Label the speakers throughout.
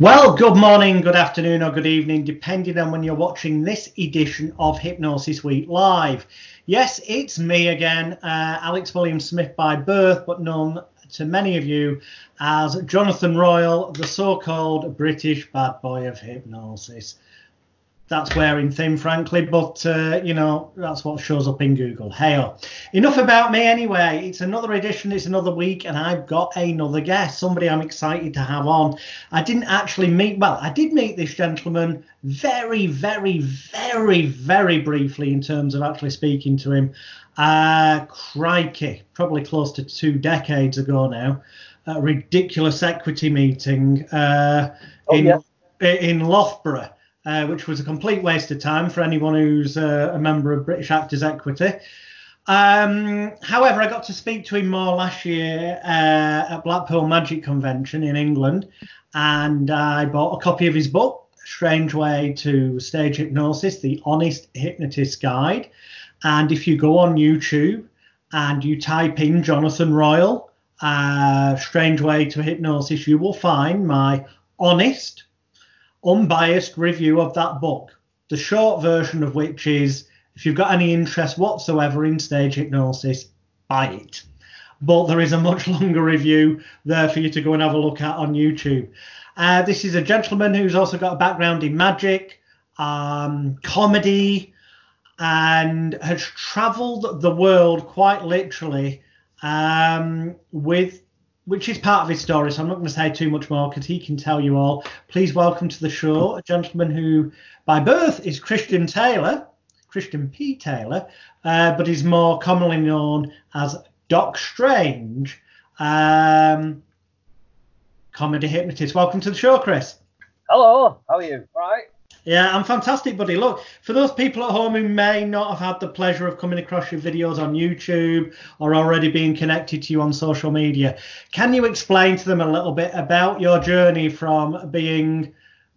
Speaker 1: Well, good morning, good afternoon, or good evening, depending on when you're watching this edition of Hypnosis Week Live. Yes, it's me again, uh, Alex William Smith by birth, but known to many of you as Jonathan Royle, the so called British bad boy of hypnosis that's wearing thin, frankly, but uh, you know that's what shows up in Google. Hey, enough about me anyway. It's another edition, it's another week, and I've got another guest, somebody I'm excited to have on. I didn't actually meet, well, I did meet this gentleman very, very, very, very briefly in terms of actually speaking to him. Uh, crikey, probably close to two decades ago now. A ridiculous equity meeting uh, oh, in yeah. in Loughborough uh, which was a complete waste of time for anyone who's uh, a member of British Actors Equity. Um, however, I got to speak to him more last year uh, at Blackpool Magic Convention in England, and I bought a copy of his book, Strange Way to Stage Hypnosis The Honest Hypnotist Guide. And if you go on YouTube and you type in Jonathan Royle, uh, Strange Way to Hypnosis, you will find my honest, unbiased review of that book. The short version of which is if you've got any interest whatsoever in stage hypnosis, buy it. But there is a much longer review there for you to go and have a look at on YouTube. Uh, this is a gentleman who's also got a background in magic, um, comedy, and has traveled the world quite literally um, with which is part of his story. So I'm not going to say too much more because he can tell you all. Please welcome to the show a gentleman who, by birth, is Christian Taylor, Christian P. Taylor, uh, but is more commonly known as Doc Strange, um, comedy hypnotist. Welcome to the show, Chris.
Speaker 2: Hello, how are you? All right.
Speaker 1: Yeah, I'm fantastic, buddy. Look, for those people at home who may not have had the pleasure of coming across your videos on YouTube or already being connected to you on social media, can you explain to them a little bit about your journey from being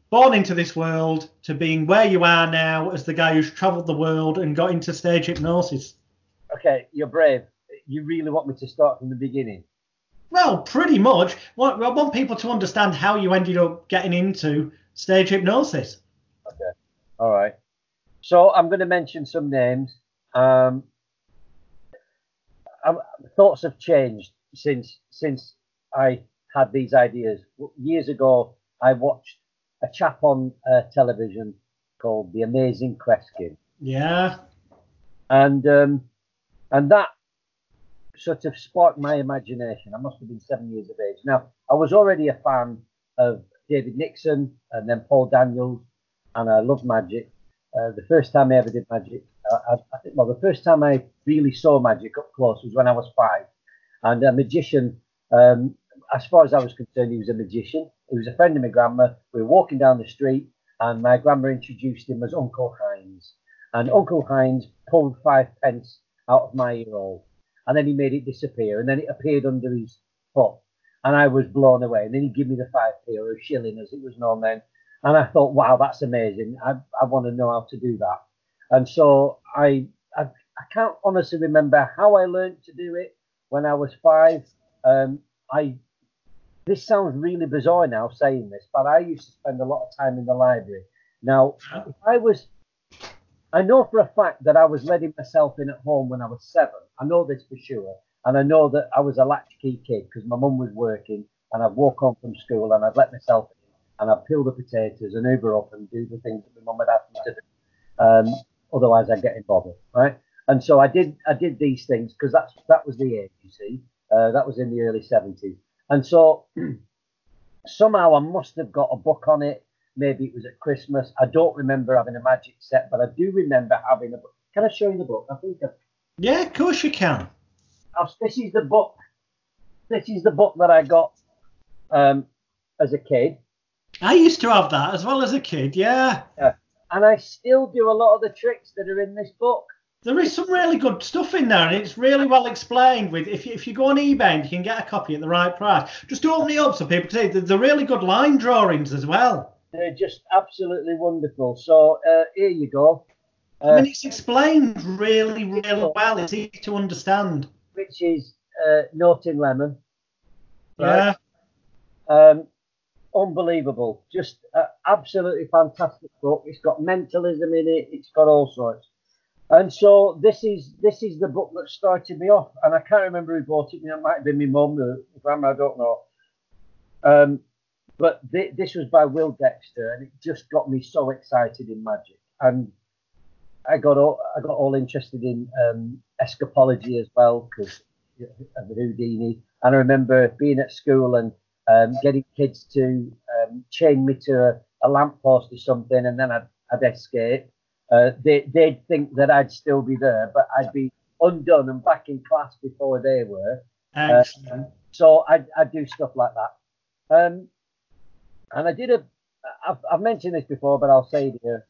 Speaker 1: born into this world to being where you are now as the guy who's traveled the world and got into stage hypnosis?
Speaker 2: Okay, you're brave. You really want me to start from the beginning?
Speaker 1: Well, pretty much. I want people to understand how you ended up getting into stage hypnosis.
Speaker 2: All right. So I'm going to mention some names. Um, um, thoughts have changed since since I had these ideas. Years ago, I watched a chap on uh, television called The Amazing Kreskin.
Speaker 1: Yeah.
Speaker 2: And um, and that sort of sparked my imagination. I must have been seven years of age. Now, I was already a fan of David Nixon and then Paul Daniels and I love magic. Uh, the first time I ever did magic, I, I, think, well, the first time I really saw magic up close was when I was five. And a magician, um, as far as I was concerned, he was a magician. He was a friend of my grandma. We were walking down the street, and my grandma introduced him as Uncle Hines. And Uncle Hines pulled five pence out of my ear hole, and then he made it disappear, and then it appeared under his foot, and I was blown away. And then he gave me the five p or a shilling, as it was known then, and I thought, wow, that's amazing. I, I want to know how to do that. And so I, I, I can't honestly remember how I learned to do it when I was five. Um, I this sounds really bizarre now saying this, but I used to spend a lot of time in the library. Now, if I was, I know for a fact that I was letting myself in at home when I was seven. I know this for sure. And I know that I was a latchkey kid because my mum was working and I'd walk home from school and I'd let myself and I'd peel the potatoes and hoover up and do the things that my mum had asked me to do. Um, otherwise, I'd get in bother, right? And so I did. I did these things because that's that was the age, you see. Uh, that was in the early seventies, and so somehow I must have got a book on it. Maybe it was at Christmas. I don't remember having a magic set, but I do remember having a book. Can I show you the book? I think. I've,
Speaker 1: yeah, of course you can.
Speaker 2: this is the book. This is the book that I got um, as a kid.
Speaker 1: I used to have that as well as a kid, yeah.
Speaker 2: Yeah. And I still do a lot of the tricks that are in this book.
Speaker 1: There is some really good stuff in there, and it's really well explained. With if you, if you go on eBay and you can get a copy at the right price, just open it up so people can see. They're really good line drawings as well.
Speaker 2: They're just absolutely wonderful. So uh, here you go.
Speaker 1: Uh, I mean, it's explained really, really well. It's easy to understand.
Speaker 2: Which is uh, Lemon.
Speaker 1: Right? Yeah.
Speaker 2: Um, unbelievable. Just uh, absolutely fantastic book. It's got mentalism in it. It's got all sorts. And so this is this is the book that started me off. And I can't remember who bought it. It might have been my mum or grandma. I don't know. Um, but th- this was by Will Dexter, and it just got me so excited in magic. And I got all I got all interested in um, escapology as well because of Houdini. And I remember being at school and um, getting kids to um, chain me to a, a lamppost or something, and then I'd, I'd escape. Uh, they, they'd think that I'd still be there, but I'd be undone and back in class before they were.
Speaker 1: Uh,
Speaker 2: so I'd, I'd do stuff like that. Um, and I did a, I've, I've mentioned this before, but I'll say it here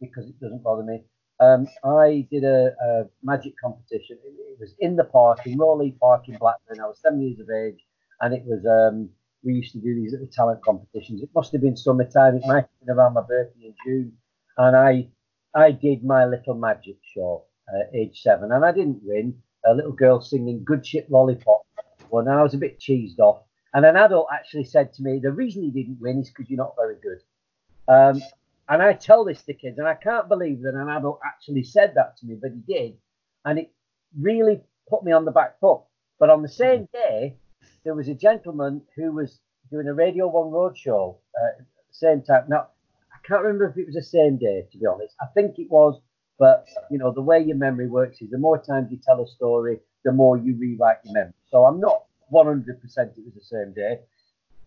Speaker 2: because it doesn't bother me. Um, I did a, a, magic competition. It, it, was in the park, in Roe Lee Park in Blackburn. I was seven years of age, and it was um, we used to do these little talent competitions. It must have been summertime. It might have been around my birthday in June, and I I did my little magic show, uh, age seven, and I didn't win. A little girl singing "Good Ship Lollipop." Well, now I was a bit cheesed off, and an adult actually said to me, "The reason you didn't win is because you're not very good." Um, and I tell this to kids, and I can't believe that an adult actually said that to me, but he did. And it really put me on the back foot. But on the same day, there was a gentleman who was doing a Radio 1 roadshow uh, same time. Now, I can't remember if it was the same day, to be honest. I think it was, but you know, the way your memory works is the more times you tell a story, the more you rewrite your memory. So I'm not 100% it was the same day.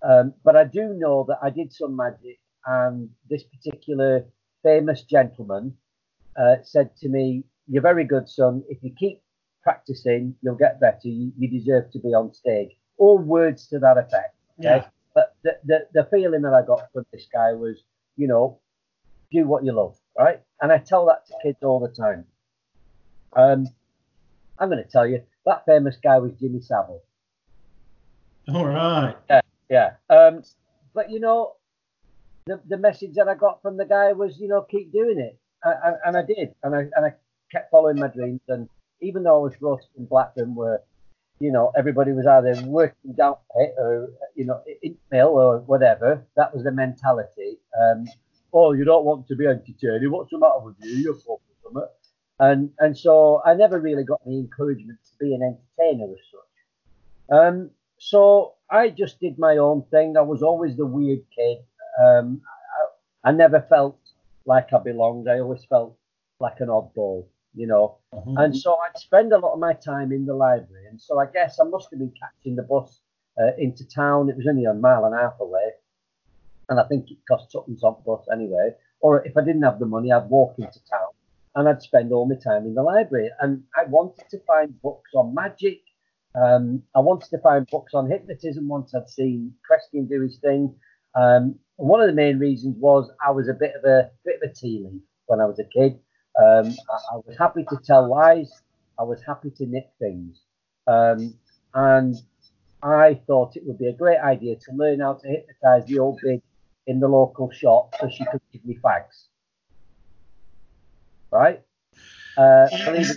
Speaker 2: Um, but I do know that I did some magic and this particular famous gentleman uh, said to me, "You're very good, son. If you keep practicing, you'll get better. You, you deserve to be on stage." All words to that effect. Okay? Yeah. But the, the the feeling that I got from this guy was, you know, do what you love, right? And I tell that to kids all the time. Um, I'm going to tell you that famous guy was Jimmy Savile.
Speaker 1: All right.
Speaker 2: Yeah, yeah. Um, but you know, the, the message that I got from the guy was, you know, keep doing it. And, and I did. And I, and I kept following my dreams. And even though I was up in Blackburn, where, you know, everybody was either working down pit or, you know, in mill or whatever, that was the mentality. Um, oh, you don't want to be entertaining. What's the matter with you? You're something. And, and so I never really got any encouragement to be an entertainer as such. Um, so I just did my own thing. I was always the weird kid. Um, I, I, never felt like I belonged. I always felt like an oddball, you know. Mm-hmm. And so I'd spend a lot of my time in the library. And so I guess I must have been catching the bus uh, into town. It was only a mile and a half away. And I think it cost tuppence on bus anyway. Or if I didn't have the money, I'd walk into town and I'd spend all my time in the library. And I wanted to find books on magic. Um, I wanted to find books on hypnotism once I'd seen Kreskin do his thing. Um, one of the main reasons was I was a bit of a bit of a tea leaf when I was a kid. Um, I, I, was happy to tell lies. I was happy to nick things, um, and I thought it would be a great idea to learn how to hypnotise the old big in the local shop so she could give me fags. Right? Uh,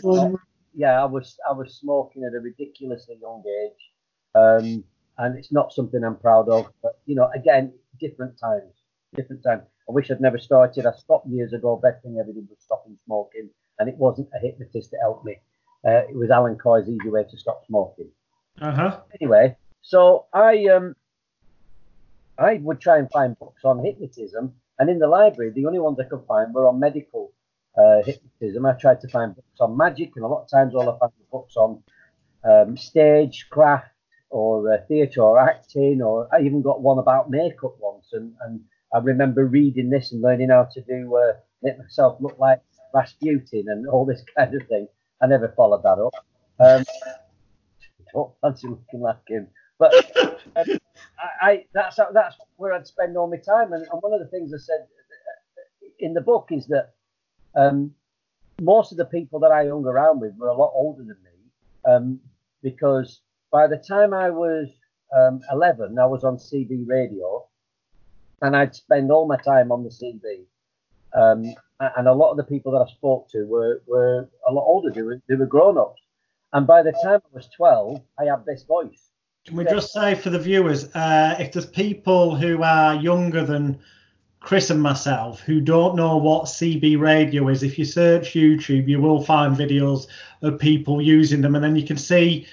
Speaker 2: not, yeah, I was I was smoking at a ridiculously young age, um, and it's not something I'm proud of. But you know, again, different times, different times. I wish I'd never started. I stopped years ago. Best thing ever did was stopping smoking, and it wasn't a hypnotist that helped me. Uh, it was Allen Carr's easy way to stop smoking.
Speaker 1: Uh huh.
Speaker 2: Anyway, so I um I would try and find books on hypnotism, and in the library, the only ones I could find were on medical uh, hypnotism. I tried to find books on magic, and a lot of times all I found were books on um, stage craft or uh, theatre or acting, or I even got one about makeup once, and, and I remember reading this and learning how to do uh, make myself look like Rasputin and all this kind of thing. I never followed that up. Um, don't fancy looking like him, but um, I, I, that's that's where I'd spend all my time. And, and, one of the things I said in the book is that um, most of the people that I hung around with were a lot older than me, um, because by the time I was um, 11, I was on CB radio, and I'd spend all my time on the CB. Um, and a lot of the people that I spoke to were, were a lot older. They were, they were grown ups. And by the time I was 12, I had this voice.
Speaker 1: Can we just say for the viewers, uh, if there's people who are younger than Chris and myself who don't know what CB radio is, if you search YouTube, you will find videos of people using them, and then you can see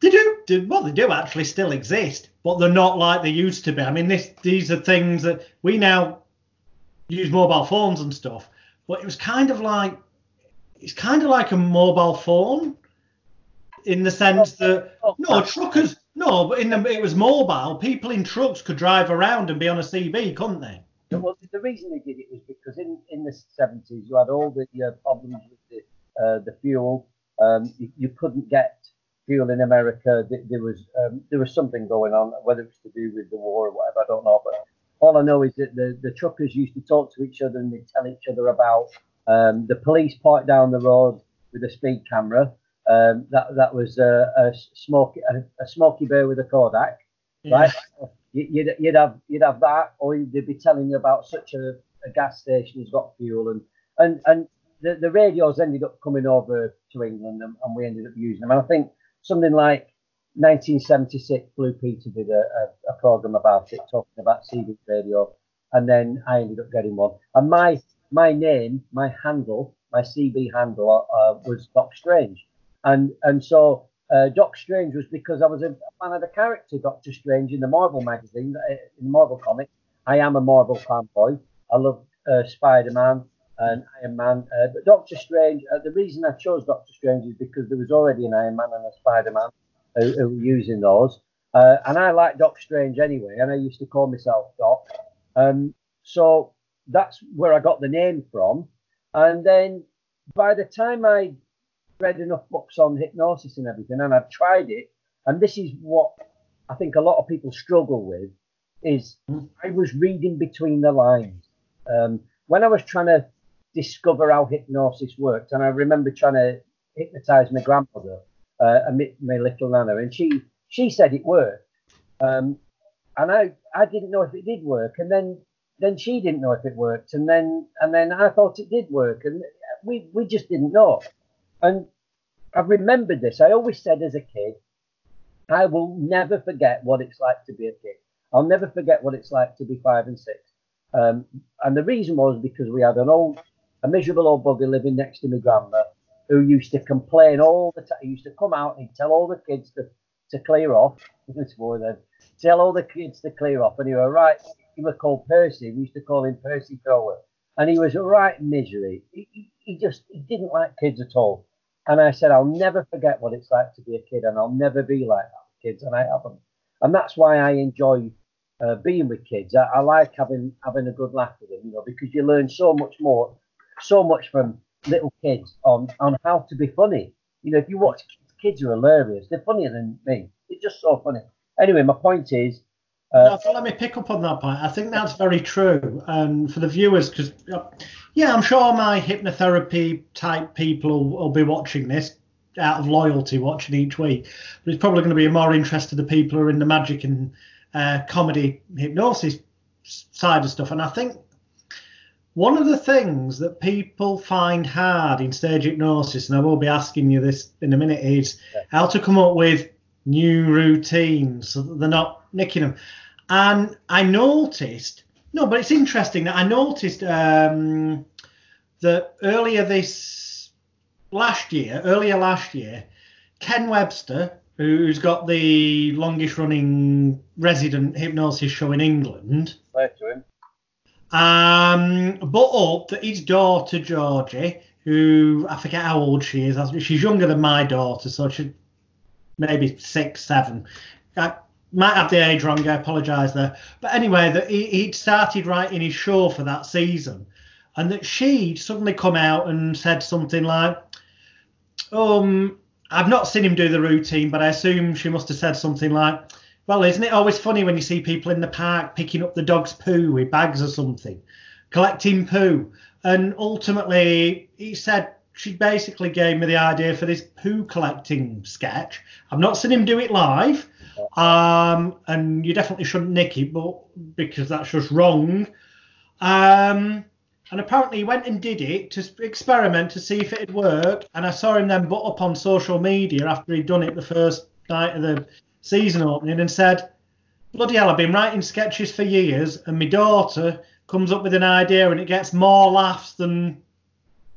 Speaker 1: they do, well, they do actually still exist, but they're not like they used to be. I mean, this these are things that we now use mobile phones and stuff, but it was kind of like it's kind of like a mobile phone in the sense that no truckers no but in the it was mobile. People in trucks could drive around and be on a cb couldn't they?
Speaker 2: Well the reason they did it was because in in the 70s you had all the uh, problems with the, uh, the fuel. Um, you, you, couldn't get fuel in america there was um, there was something going on whether it's to do with the war or whatever i don't know but all i know is that the, the truckers used to talk to each other and they'd tell each other about um, the police parked down the road with a speed camera um, that that was a, a smoky a, a, smoky bear with a Kodak, yeah. right? You'd, you'd have you'd have that, or they'd be telling you about such a, a gas station has got fuel, and and and the, the radios ended up coming over to England, and, and we ended up using them. And I think something like 1976, Blue Peter did a, a, a program about it, talking about CB radio, and then I ended up getting one. And my my name, my handle, my CB handle uh, was Doc Strange and and so uh, Doc Strange was because I was a fan of the character Doctor Strange in the Marvel magazine, uh, in the Marvel comic. I am a Marvel fanboy. I love uh, Spider Man and Iron Man. Uh, but Doctor Strange, uh, the reason I chose Doctor Strange is because there was already an Iron Man and a Spider Man who, who, were using those. Uh, and I like Doc Strange anyway, and I used to call myself Doc. Um, so that's where I got the name from. And then by the time I read enough books on hypnosis and everything, and I've tried it. And this is what I think a lot of people struggle with: is I was reading between the lines um, when I was trying to discover how hypnosis worked, and I remember trying to hypnotize my grandmother uh, my, my, little nana, and she she said it worked, um, and I I didn't know if it did work, and then then she didn't know if it worked, and then and then I thought it did work, and we we just didn't know. And I remembered this. I always said as a kid, I will never forget what it's like to be a kid. I'll never forget what it's like to be five and six. Um, and the reason was because we had an old, a miserable old bugger living next to my grandma who used to complain all the time. He used to come out and tell all the kids to, to clear off. It's more than tell all the kids to clear off. And he was right. He was called Percy. We used to call him Percy Thrower. And he was a right misery. He, he, he just he didn't like kids at all. And I said, I'll never forget what it's like to be a kid, and I'll never be like that with kids, and I haven't. And that's why I enjoy uh, being with kids. I, I, like having having a good laugh with them, you know, because you learn so much more, so much from little kids on on how to be funny. You know, if you watch kids, kids are hilarious. They're funnier than me. They're just so funny. Anyway, my point is.
Speaker 1: Uh, no, let me pick up on that point. I think that's very true, and for the viewers, because uh, yeah, I'm sure my hypnotherapy type people will, will, be watching this out of loyalty, watching each week. But it's probably going to be more interest to the people who are in the magic and uh, comedy hypnosis side of stuff. And I think one of the things that people find hard in stage hypnosis, and I will be asking you this in a minute, is yeah. how to come up with new routines so that they're not nicking them. And I noticed no, but it's interesting that I noticed um, that earlier this last year, earlier last year, Ken Webster, who's got the longest running resident hypnosis show in England,
Speaker 2: to him.
Speaker 1: Um, but up that his daughter Georgie, who I forget how old she is, she's younger than my daughter, so she maybe six, seven. I, might have the age wrong. I apologise there. But anyway, that he, he'd started writing his show for that season, and that she'd suddenly come out and said something like, "Um, I've not seen him do the routine, but I assume she must have said something like." Well, isn't it always funny when you see people in the park picking up the dog's poo with bags or something, collecting poo? And ultimately, he said she basically gave me the idea for this poo collecting sketch. I've not seen him do it live, um, and you definitely shouldn't nick it, but because that's just wrong. Um, and apparently he went and did it to experiment to see if it'd work. And I saw him then put up on social media after he'd done it the first night of the season opening and said, bloody hell, I've been writing sketches for years, and my daughter comes up with an idea and it gets more laughs than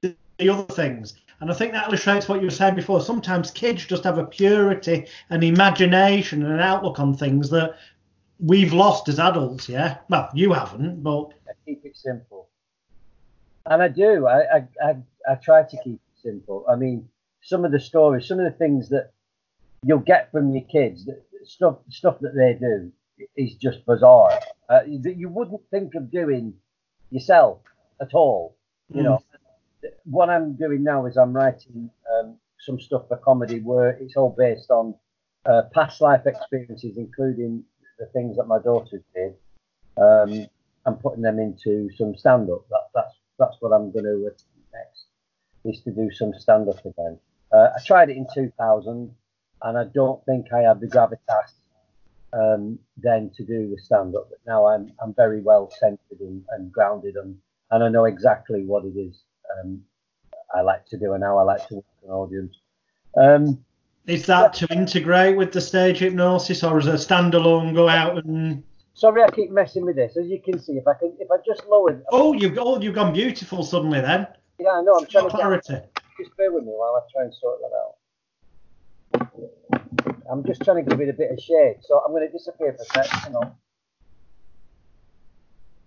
Speaker 1: the other things. And I think that illustrates what you were saying before. Sometimes kids just have a purity and imagination and an outlook on things that we've lost as adults. Yeah. Well, you haven't, but
Speaker 2: I keep it simple. And I do. I, I, I, I try to keep it simple. I mean, some of the stories, some of the things that you'll get from your kids, that stuff stuff that they do is just bizarre. Uh, that you wouldn't think of doing yourself at all. You mm. know, what I'm doing now is I'm writing um, some stuff for comedy where it's all based on uh, past life experiences, including the things that my daughters did. Um, I'm putting them into some stand up. That, that's that's what I'm going to do next, is to do some stand up again. Uh, I tried it in 2000, and I don't think I had the gravitas um, then to do the stand up. But now I'm I'm very well centered and, and grounded, and and I know exactly what it is um, I like to do, and how I like to work an audience. Um,
Speaker 1: is that to integrate with the stage hypnosis, or as a standalone go out and?
Speaker 2: Sorry, I keep messing with this. As you can see, if I can, if I just lower.
Speaker 1: Oh, you've oh, you've gone beautiful suddenly then.
Speaker 2: Yeah, I know. I'm trying
Speaker 1: clarity.
Speaker 2: to clarity. Just bear with me while I try and sort that out. I'm just trying to give it a bit of shade, so I'm going to disappear for a sec. Hang on. Is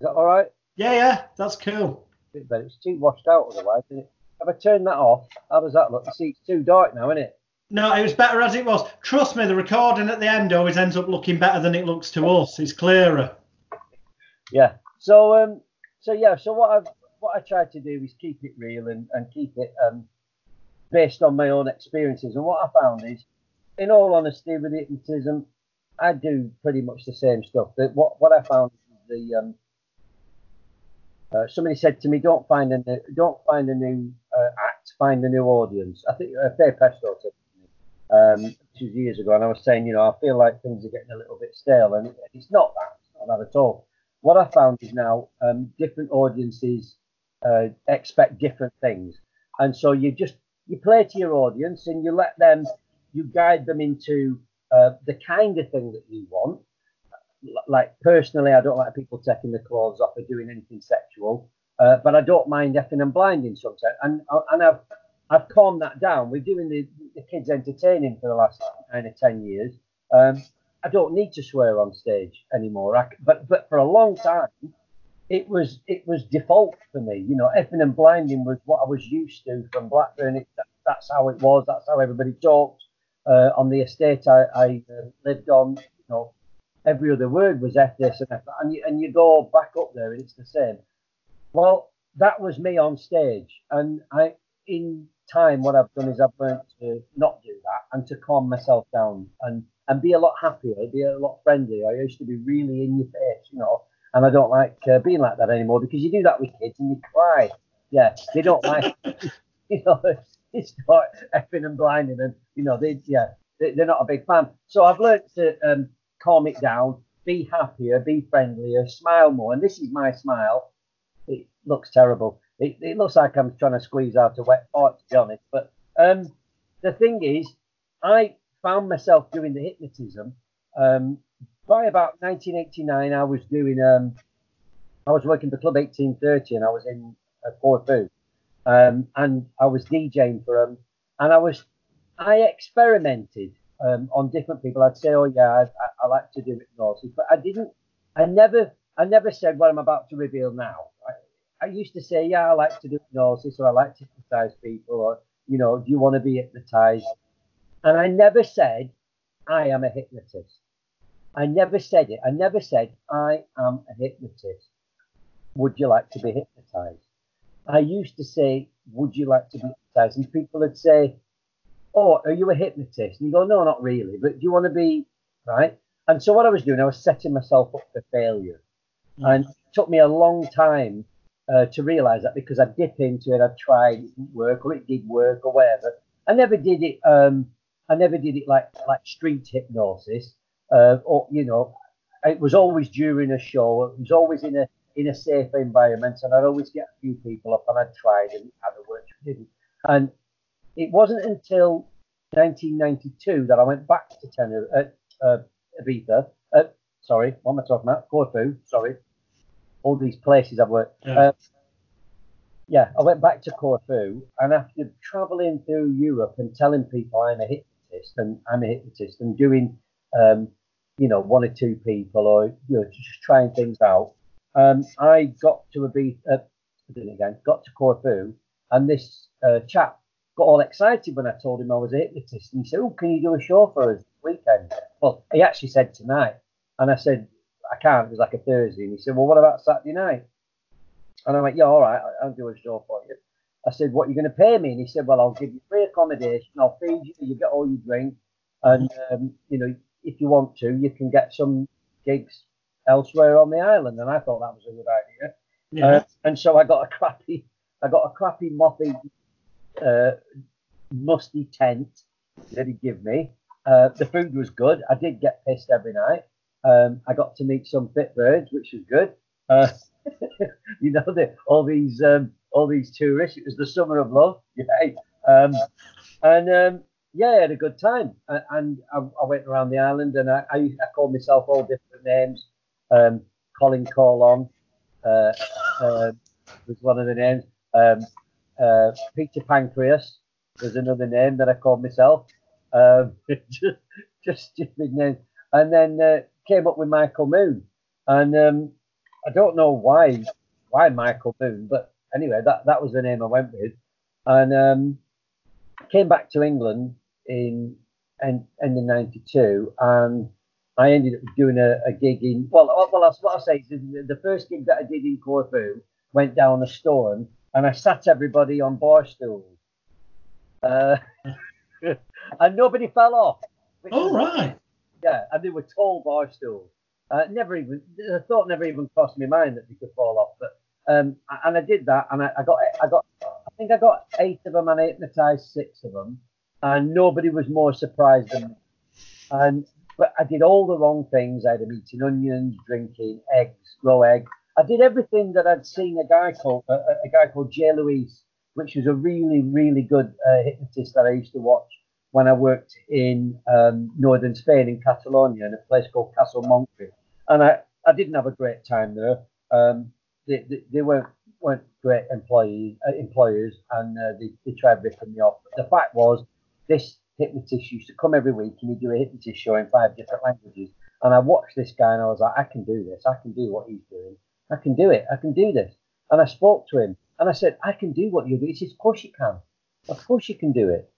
Speaker 2: that all right?
Speaker 1: Yeah, yeah, that's cool.
Speaker 2: But it's too washed out otherwise. If I turn that off, how does that look? See, it's too dark now, isn't it?
Speaker 1: No, it was better as it was. Trust me, the recording at the end always ends up looking better than it looks to us. It's clearer.
Speaker 2: Yeah. So um, so yeah. So what I what I try to do is keep it real and, and keep it um based on my own experiences. And what I found is, in all honesty, with hypnotism, I do pretty much the same stuff. But what what I found is the um, uh, somebody said to me, "Don't find a new, don't find a new uh, act, find a new audience." I think uh, Faye Pesto said um, two years ago, and I was saying, you know, I feel like things are getting a little bit stale, and it's not that, it's not that at all. What I found is now um, different audiences uh, expect different things, and so you just you play to your audience and you let them, you guide them into uh, the kind of thing that you want. Like personally, I don't like people taking the clothes off or doing anything sexual, uh, but I don't mind effing and blinding sometimes, and and I've I've calmed that down. We're doing the, the kids entertaining for the last kind of ten years. Um, I don't need to swear on stage anymore. I, but but for a long time, it was it was default for me. You know, effing and blinding was what I was used to from Blackburn. It, that, that's how it was. That's how everybody talked uh, on the estate I, I uh, lived on. You know, every other word was F this and F that, and you, and you go back up there and it's the same. Well, that was me on stage, and I in time, what I've done is I've learned to not do that and to calm myself down and and be a lot happier, be a lot friendlier. I used to be really in your face, you know, and I don't like uh, being like that anymore because you do that with kids and you cry. Yeah, they don't like, you know, they start effing and blinding, and you know, they yeah, they, are not a big fan. So I've learned to um, calm it down, be happier, be friendlier, smile more, and this is my smile. It looks terrible it, it looks like I'm trying to squeeze out a wet fart, to be honest. But um, the thing is, I found myself doing the hypnotism. Um, by about 1989, I was doing. Um, I was working for Club 1830, and I was in uh, Corfu, um, and I was DJing for them. And I was, I experimented um, on different people. I'd say, "Oh yeah, I, I, I like to do hypnosis," but I didn't. I never, I never said what I'm about to reveal now. I used to say, yeah, I like to do hypnosis or I like to hypnotize people or, you know, do you want to be hypnotized? And I never said, I am a hypnotist. I never said it. I never said, I am a hypnotist. Would you like to be hypnotized? I used to say, would you like to be hypnotized? And people would say, oh, are you a hypnotist? And you go, no, not really, but do you want to be, right? And so what I was doing, I was setting myself up for failure. Mm-hmm. And it took me a long time uh, to realize that because I dip into it, I tried, it didn't work, or it did work, or whatever. I never did it. Um, I never did it like like street hypnosis, uh, or you know, it was always during a show. It was always in a in a safe environment, and I'd always get a few people up, and I tried, and worked or didn't. And it wasn't until 1992 that I went back to Tenerife, uh, uh, Ibiza. Uh, sorry, what am I talking about? Corfu. Sorry, all these places I've worked.
Speaker 1: Yeah.
Speaker 2: Uh, yeah, I went back to Corfu, and after traveling through Europe and telling people I'm a hypnotist and I'm a hypnotist and doing, um, you know, one or two people or you know just trying things out, um, I got to a beat. Uh, again. Got to Corfu, and this uh, chap got all excited when I told him I was a hypnotist, and he said, "Oh, can you do a show for us weekend?" Well, he actually said tonight, and I said, "I can't." It was like a Thursday, and he said, "Well, what about Saturday night?" And I went, "Yeah, all right, I'll do a show for you." I said, "What are you going to pay me?" And he said, "Well, I'll give you free accommodation. I'll feed you. You get all your drink, and um, you know, if you want to, you can get some gigs elsewhere on the island." And I thought that was a good idea.
Speaker 1: Yeah.
Speaker 2: Uh, and so I got a crappy, I got a crappy mothy, uh, musty tent that he'd give me. Uh, the food was good. I did get pissed every night. Um, I got to meet some fit birds, which was good. Uh, you know, the, all these um, all these tourists. It was the summer of love. Yeah. Um, and um, yeah, I had a good time. A- And I, I went around the island, and I, I, I called myself all different names. Um, Colin Colon uh, uh, was one of the names. Um, uh, Peter Pancreas was another name that I called myself. Um, just, stupid names. And then uh, came up with Michael Moon. And um, I don't know why why Michael Moon, but anyway, that, that was the name I went with. And um, came back to England in end, end of 92 and I ended up doing a, a gig in, well, well, what I'll say is the, the first gig that I did in Corfu went down a storm and I sat everybody on bar stools. Uh, and nobody fell off.
Speaker 1: All right.
Speaker 2: yeah, and they were tall bar stools. Uh, never even the thought never even crossed my mind that they could fall off. But um, and I did that, and I, I got I got I think I got eight of them, and I hypnotized six of them, and nobody was more surprised than me. And but I did all the wrong things. I had them eating onions, drinking eggs, raw egg. I did everything that I'd seen a guy called a, a- guy called Jay Luis, which was a really really good uh, hypnotist that I used to watch when I worked in um, northern Spain in Catalonia in a place called Castle Montgri. And I, I didn't have a great time there. Um, they, they, they weren't weren't great employees uh, employers, and uh, they, they tried ripping me off. But the fact was, this hypnotist used to come every week and he'd do a hypnotist show in five different languages. And I watched this guy and I was like, I can do this. I can do what he's doing. I can do it. I can do this. And I spoke to him and I said, I can do what you do. He says, Of course you can. Of course you can do it.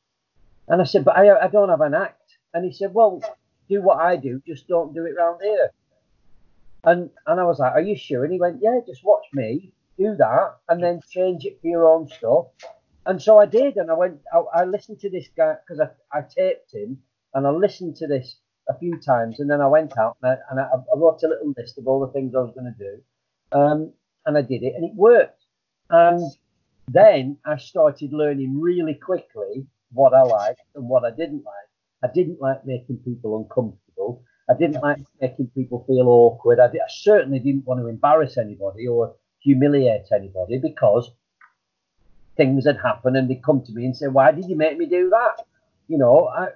Speaker 2: And I said, But I, I don't have an act. And he said, Well, do what I do, just don't do it round here. And and I was like, Are you sure? And he went, Yeah, just watch me do that and then change it for your own stuff. And so I did, and I went. I, I listened to this guy because I, I taped him, and I listened to this a few times, and then I went out and I, and I, I wrote a little list of all the things I was going to do, um, and I did it, and it worked. And then I started learning really quickly what I liked and what I didn't like. I didn't like making people uncomfortable. I didn't like making people feel awkward. I, di- I certainly didn't want to embarrass anybody or humiliate anybody because things had happened and they'd come to me and say, Why did you make me do that? You know, I,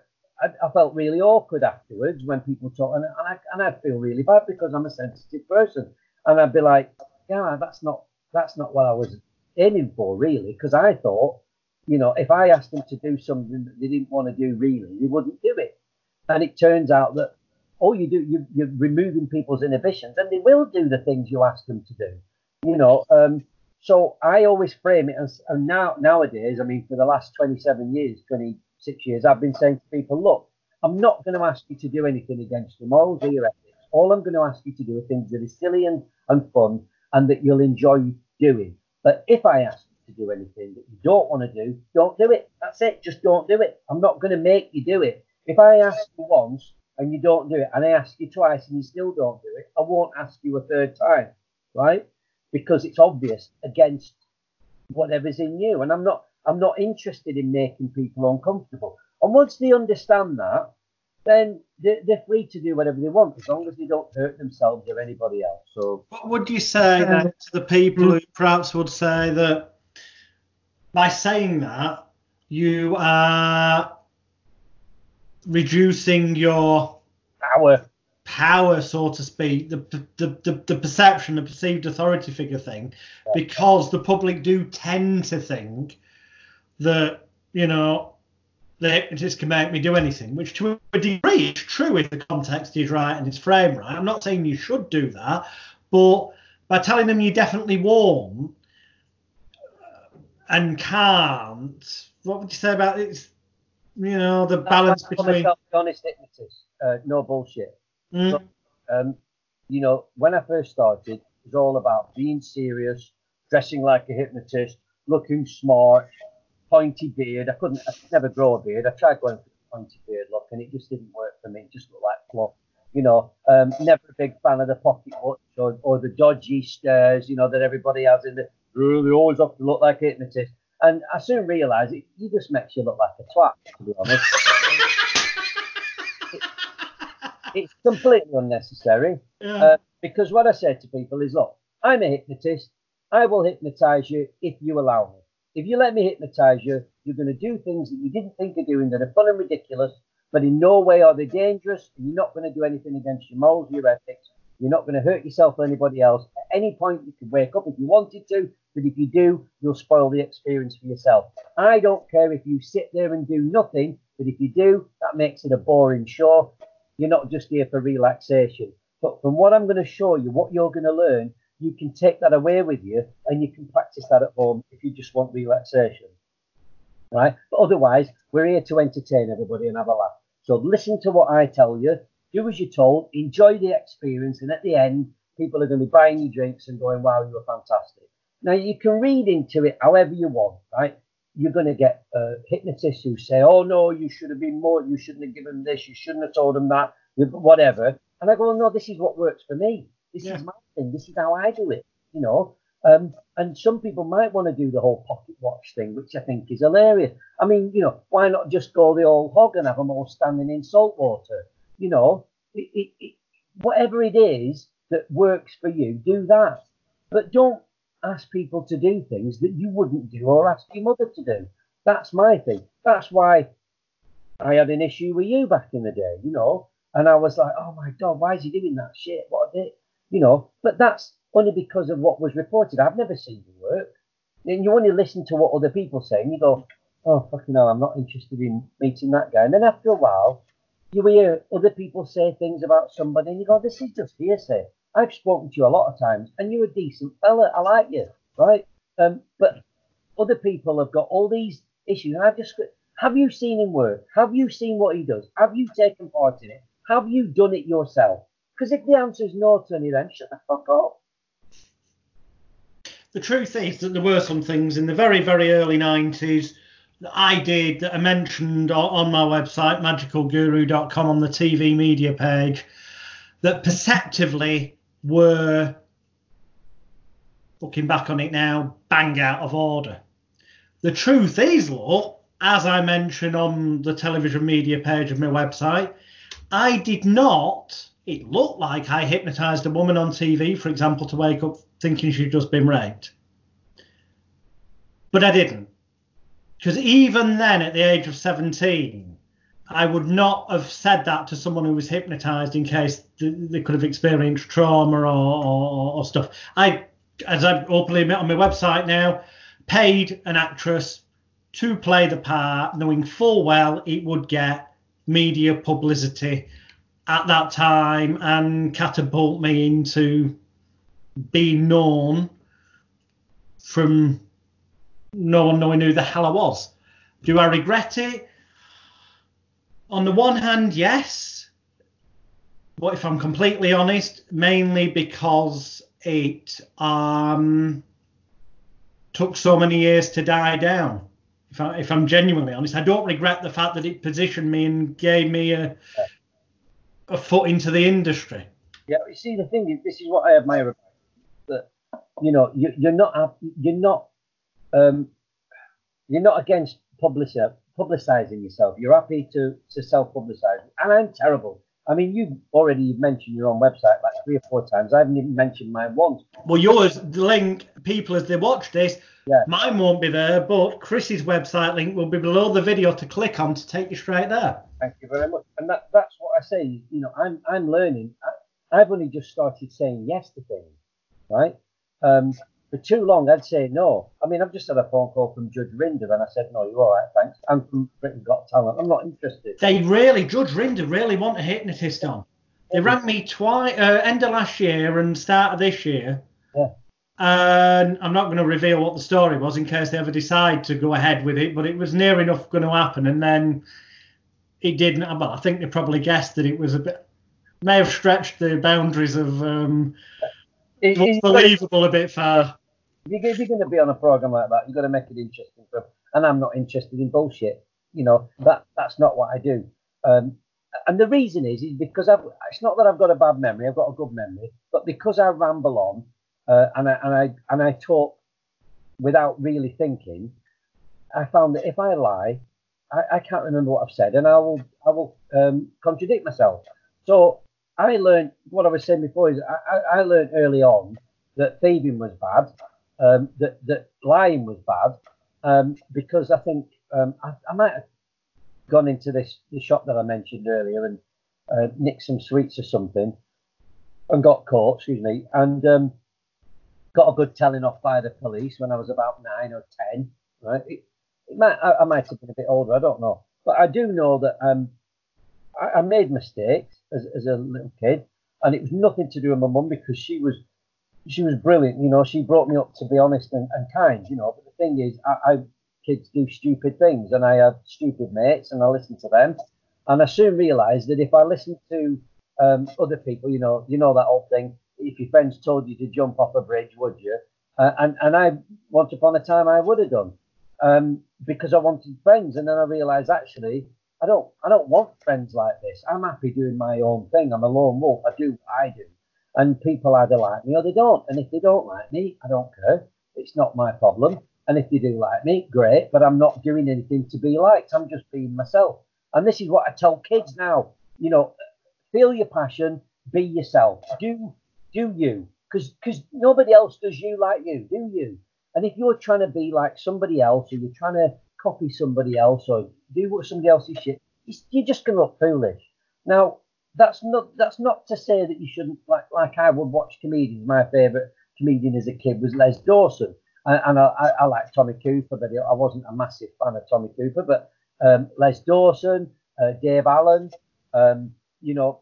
Speaker 2: I, I felt really awkward afterwards when people talk, and, I, and I'd feel really bad because I'm a sensitive person. And I'd be like, Yeah, that's not that's not what I was aiming for, really, because I thought, you know, if I asked them to do something that they didn't want to do, really, they wouldn't do it. And it turns out that all you do, you, you're removing people's inhibitions, and they will do the things you ask them to do. You know, um, so I always frame it as, and now nowadays, I mean, for the last 27 years, 26 years, I've been saying to people, look, I'm not going to ask you to do anything against your morals or your ethics. All I'm going to ask you to do are things that are silly and, and fun and that you'll enjoy doing. But if I ask you to do anything that you don't want to do, don't do it. That's it. Just don't do it. I'm not going to make you do it. If I ask you once and you don't do it, and I ask you twice and you still don't do it, I won't ask you a third time, right? Because it's obvious against whatever's in you. And I'm not I'm not interested in making people uncomfortable. And once they understand that, then they're, they're free to do whatever they want as long as they don't hurt themselves or anybody else. So
Speaker 1: What would you say then um, to the people hmm. who perhaps would say that by saying that you are reducing your
Speaker 2: power.
Speaker 1: Power, so to speak, the the, the, the perception, the perceived authority figure thing, because the public do tend to think that you know the hypnotist can make me do anything, which to a degree is true if the context is right and it's framed right. I'm not saying you should do that, but by telling them you definitely won't and can't, what would you say about it? You know, the balance between.
Speaker 2: honest hypnotist. Uh, no bullshit.
Speaker 1: Mm,
Speaker 2: Um, you know, when I first started, it was all about being serious, dressing like a hypnotist, looking smart, pointy beard. I couldn't, I could never grow a beard. I tried going for the pointy beard look, and it just didn't work for me. It just looked like fluff. You know, um, never a big fan of the pocket watch or, or the dodgy stares, you know, that everybody has in the. "Oh, They always have to look like a hypnotist. And I soon realised it, it just makes you look like a twat, to be honest. it's completely unnecessary.
Speaker 1: yeah.
Speaker 2: Uh, because what I say to people is, look, I'm a hypnotist. I will hypnotize you if you allow me. If you let me hypnotize you, you're going to do things that you didn't think of doing that are fun and ridiculous, but in no way are they dangerous. And you're not going to do anything against your morals, your ethics. You're not going to hurt yourself or anybody else. At any point, you can wake up if you wanted to, but if you do, you'll spoil the experience for yourself. I don't care if you sit there and do nothing, but if you do, that makes it a boring show. You're not just here for relaxation. But from what I'm going to show you, what you're going to learn, you can take that away with you and you can practice that at home if you just want relaxation. Right? But otherwise, we're here to entertain everybody and have a laugh. So listen to what I tell you, do as you're told, enjoy the experience, and at the end, people are going to be buying you drinks and going, wow, you were fantastic. Now, you can read into it however you want, right? You're going to get uh, hypnotists who say, oh, no, you should have been more, you shouldn't have given this, you shouldn't have told them that, whatever. And I go, no, this is what works for me. This
Speaker 1: Yeah.
Speaker 2: is my thing. This is how I do it, you know. Um, and some people might want to do the whole pocket watch thing, which I think is hilarious. I mean, you know, why not just go the old hog and have them all standing in salt water? You know, it, it, it, whatever it is that works for you, do that. But don't ask people to do things that you wouldn't do or ask your mother to do. That's my thing. That's why I had an issue with you back in the day, you know. And I was like, oh my God, why is he doing that shit? What a dick, you know. But that's only because of what was reported. I've never seen the work. And you only listen to what other people say and you go, oh, fucking hell, I'm not interested in meeting that guy. And then after a while, you hear other people say things about somebody and you go, this is just hearsay. I've spoken to you a lot of times and you're a decent fella. I like you, right? Um, but other people have got all these issues. And I've just have you seen him work? Have you seen what he does? Have you taken part in it? Have you done it yourself? Because if the answer is no to any of them, shut the fuck up.
Speaker 1: the truth is that there were some things in the very, very early 90s that I did that I mentioned on, on my website, magicalguru.com, on the TV media page, that perceptively were, looking back on it now, bang out of order. The truth is, though, as I mentioned on the television media page of my website, I did not. It looked like I hypnotized a woman on TV, for example, to wake up thinking she'd just been raped. But I didn't. Because even then, at the age of 17, I would not have said that to someone who was hypnotized in case th- they could have experienced trauma or, or, or stuff. I, as I openly admit on my website now, paid an actress to play the part, knowing full well it would get media publicity at that time and catapult me into being known from no one knowing who the hell I was. Do I regret it? On the one hand, yes. But if I'm completely honest, mainly because it um, took so many years to die down. If, I, if I'm genuinely honest, I don't regret the fact that it positioned me and gave me a, a foot into the industry.
Speaker 2: Yeah, you see, the thing is, this is what I admire about that you know you, you're not you're not um, you're not against publici- publicizing yourself. You're happy to to self publicize, and I'm terrible. I mean, you've already mentioned your own website like three or four times. I haven't even mentioned mine once.
Speaker 1: Well, yours, the link, people as they watch this,
Speaker 2: Yeah.
Speaker 1: mine won't be there, but Chris's website link will be below the video to click on to take you straight there.
Speaker 2: Thank you very much. And that, that's what I say. You know, I'm I'm learning. I, I've only just started saying yes to things, right? Um, for too long, I'd say no. I mean, I've just had a phone call from Judge Rinder, and I said, "No, you're all right, thanks." I'm from Britain Got Talent. I'm not interested.
Speaker 1: They really, Judge Rinder really want a hypnotist on. They rang me twice, uh, end of last year and start of this year.
Speaker 2: Yeah.
Speaker 1: And I'm not going to reveal what the story was in case they ever decide to go ahead with it, but it was near enough going to happen. And then it didn't. Well, I think they probably guessed that it was a bit, may have stretched the boundaries of um,
Speaker 2: It-
Speaker 1: what's
Speaker 2: it's-
Speaker 1: believable a bit far.
Speaker 2: If you- if you're going to be on a program like that, you've got to make it interesting for. And I'm not interested in bullshit. You know that that's not what I do. Um, and the reason is is because I've, it's not that I've got a bad memory. I've got a good memory, but because I ramble on uh, and I and I and I talk without really thinking, I found that if I lie, I, I can't remember what I've said, and I will I will um, contradict myself. So I learned what I was saying before is I, I, I learned early on that thieving was bad, um, that that lying was bad, um, because I think um, I, I might have gone into this the shop that I mentioned earlier and uh, nicked some sweets or something, and got caught. Excuse me, and um, got a good telling off by the police when I was about nine or ten. Right, it, it might I, I might have been a bit older. I don't know, but I do know that um, I, I made mistakes as, as a little kid, and it was nothing to do with my mum because she was she was brilliant. You know, she brought me up to be honest and, and kind. You know, but the thing is, I, I kids do stupid things, and I have stupid mates, and I listen to them, and I soon realised that if I listened to um, other people, you know, you know that old thing. If your friends told you to jump off a bridge, would you? Uh, and and I once upon a time I would have done um, because I wanted friends, and then I realised actually I don't I don't want friends like this. I'm happy doing my own thing. I'm a lone wolf. I do what I do, and people either like me or they don't. And if they don't like me, I don't care. It's not my problem. And if they do like me, great. But I'm not doing anything to be liked. I'm just being myself. And this is what I tell kids now. You know, feel your passion, be yourself. Do do you? Because because nobody else does you like you. Do you? And if you're trying to be like somebody else, or you're trying to copy somebody else, or do what somebody else is shit, you're just to look foolish. Now, that's not that's not to say that you shouldn't like like I would watch comedians. My favourite comedian as a kid was Les Dawson, and, and I, I, I like Tommy Cooper, but I wasn't a massive fan of Tommy Cooper. But um, Les Dawson, uh, Dave Allen, um, you know,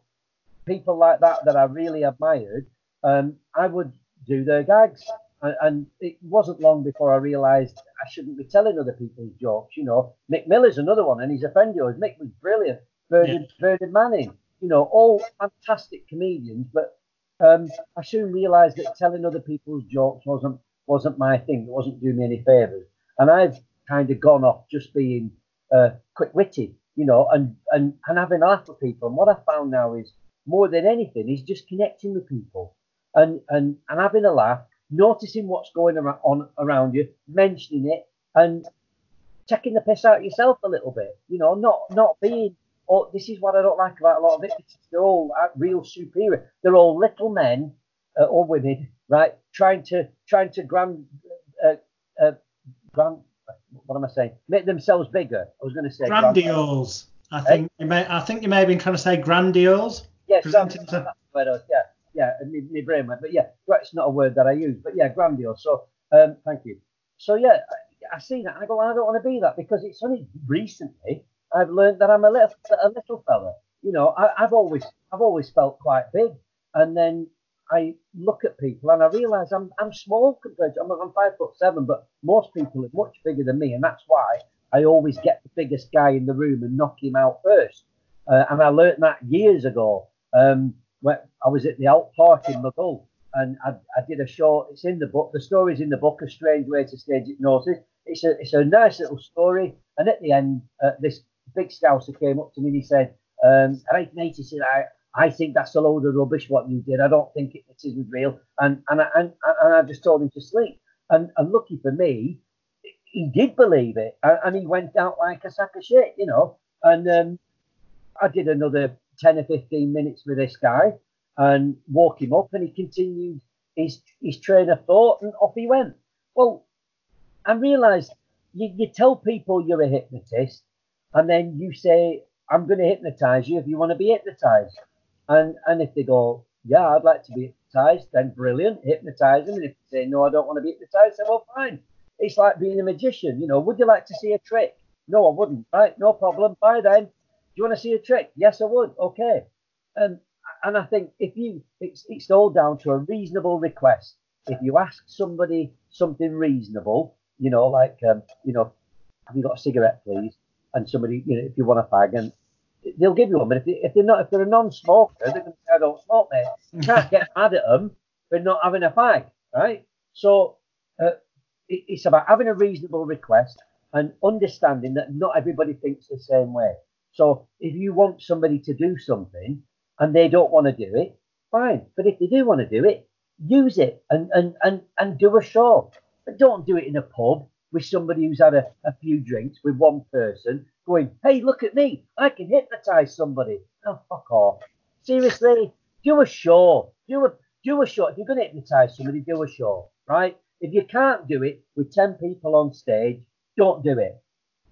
Speaker 2: people like that that I really admired, um, I would do their gags. And, and it wasn't long before I realised I shouldn't be telling other people's jokes. You know, Mick Miller's another one, and he's a friend of yours. Mick was brilliant. Bernard, Bernard Manning, you know, all fantastic comedians. But um, I soon realised that telling other people's jokes wasn't wasn't my thing. It wasn't doing me any favours. And I've kind of gone off just being uh, quick-witted, you know, and, and, and having a laugh with people. And what I found now is more than anything is just connecting with people and, and, and having a laugh, noticing what's going on around you, mentioning it, and taking the piss out yourself a little bit. You know, not not being. Oh, this is what I don't like about a lot of it. It's they're all uh, real superior. They're all little men uh, or women, right? Trying to trying to grand, uh, uh, grand. What am I saying? Make themselves bigger. I was going to say grand-
Speaker 1: Grandiose. I think you may. I think you may have been trying to say grandiose.
Speaker 2: Yes,
Speaker 1: presenting to-
Speaker 2: that's what I was- yeah, yeah. My, brain went, but yeah, it's not a word that I use, but yeah, grandiose. So, um, thank you. So yeah, I, I see that. and I go, I don't want to be that because it's only recently I've learned that I'm a little, a little fella. You know, I, I've always, I've always felt quite big, and then I look at people and I realise I'm, I'm small compared to. I'm, I'm five foot seven, but most people are much bigger than me, and that's why I always get the biggest guy in the room and knock him out first. Uh, and I learnt that years ago um, when I was at the Alt Park in Maghull, and I, I did a show. It's in the book. The story's in the book. A strange way to stage hypnosis. It's a it's a nice little story. And at the end, uh, this big scouser came up to me and he said, um, he said, "I I think that's a load of rubbish what you did. I don't think it, it isn't real." And and I, and, and I just told him to sleep. And, and lucky for me, he did believe it, and, and he went out like a sack of shit, you know. And um, I did another 10 or 15 minutes with this guy and woke him up, and he continued his, his train of thought, and off he went. Well, I realised you, you tell people you're a hypnotist, and then you say, I'm going to hypnotize you if you want to be hypnotized. And and if they go, yeah, I'd like to be hypnotized, then brilliant, hypnotize them. And if they say, no, I don't want to be hypnotized, then well, fine. It's like being a magician. You know, would you like to see a trick? No, I wouldn't. Right, no problem. Bye then. Do you want to see a trick? Yes, I would. Okay. And and I think if you, it's it's all down to a reasonable request. If you ask somebody something reasonable, you know, like um, you know, have you got a cigarette, please? And somebody, you know, if you want a fag, and they'll give you one. But if, they, if they're not, if they're a non-smoker, they're going to say, "I don't smoke, mate." You can't get mad at them for not having a fag, right? So uh, it, it's about having a reasonable request and understanding that not everybody thinks the same way. So if you want somebody to do something and they don't want to do it, fine. But if they do want to do it, use it and and and, and do a show. But don't do it in a pub with somebody who's had a, a few drinks with one person going, hey, look at me, I can hypnotize somebody. Oh, fuck off. Seriously, do a show. Do a do a show. If you're going to hypnotize somebody, do a show, right? If you can't do it with 10 people on stage, don't do it.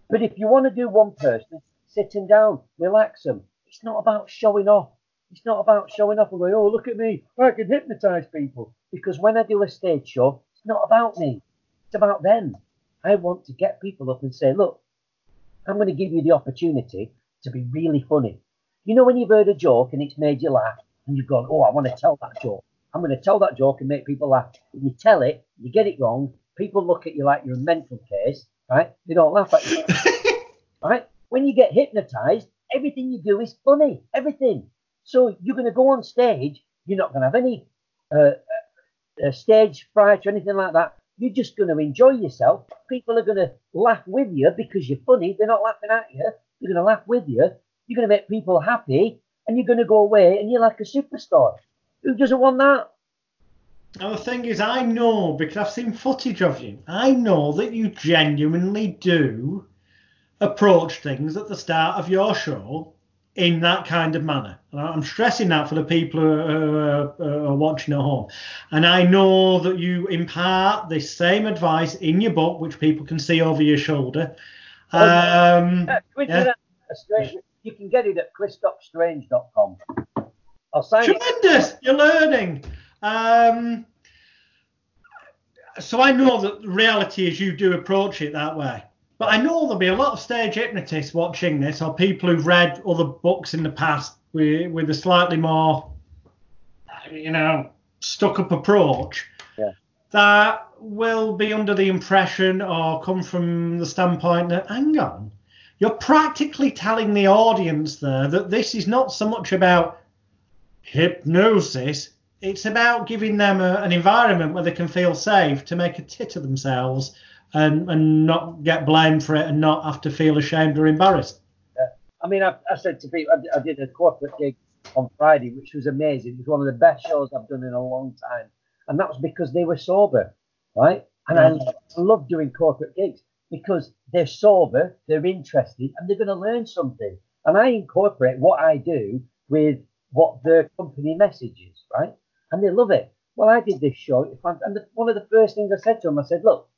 Speaker 2: But if you want to do one person, sit them down, relax them. It's not about showing off. It's not about showing off and going, oh, look at me, I can hypnotize people. Because when I do a stage show, it's not about me, it's about them. I want to get people up and say, look, I'm going to give you the opportunity to be really funny. You know, when you've heard a joke and it's made you laugh and you've gone, oh, I want to tell that joke. I'm going to tell that joke and make people laugh. If you tell it, you get it wrong, people look at you like you're a mental case, right? They don't laugh at you. right? When you get hypnotized, everything you do is funny. Everything. So you're going to go on stage. You're not going to have any uh, uh, stage fright or anything like that. You're just going to enjoy yourself. People are going to laugh with you because you're funny. They're not laughing at you. They're going to laugh with you. You're going to make people happy, and you're going to go away and you're like a superstar. Who doesn't want that?
Speaker 1: Now the thing is, I know because I've seen footage of you. I know that you genuinely do approach things at the start of your show in that kind of manner. And I'm stressing that for the people who are, are, watching at home. And I know that you impart the same advice in your book, which people can see over your shoulder.
Speaker 2: Oh, um, yeah. You can get it at christopstrange.com.
Speaker 1: I'll sign Tremendous! It. You're learning. Um, so I know that the reality is you do approach it that way. But I know there'll be a lot of stage hypnotists watching this, or people who've read other books in the past with, with a slightly more, you know, stuck up approach.
Speaker 2: Yeah.
Speaker 1: That will be under the impression or come from the standpoint that, hang on, you're practically telling the audience there that this is not so much about hypnosis, it's about giving them a, an environment where they can feel safe to make a tit of themselves and, and not get blamed for it and not have to feel ashamed or embarrassed.
Speaker 2: Yeah. I mean, I, I said to people, I, I, did a corporate gig on Friday, which was amazing. It was one of the best shows I've done in a long time. And that was because they were sober, right? And I, I love doing corporate gigs because they're sober, they're interested, and they're going to learn something. And I incorporate what I do with what the company message is, right? And they love it. Well, I did this show, and one of the first things I said to them, I said, look,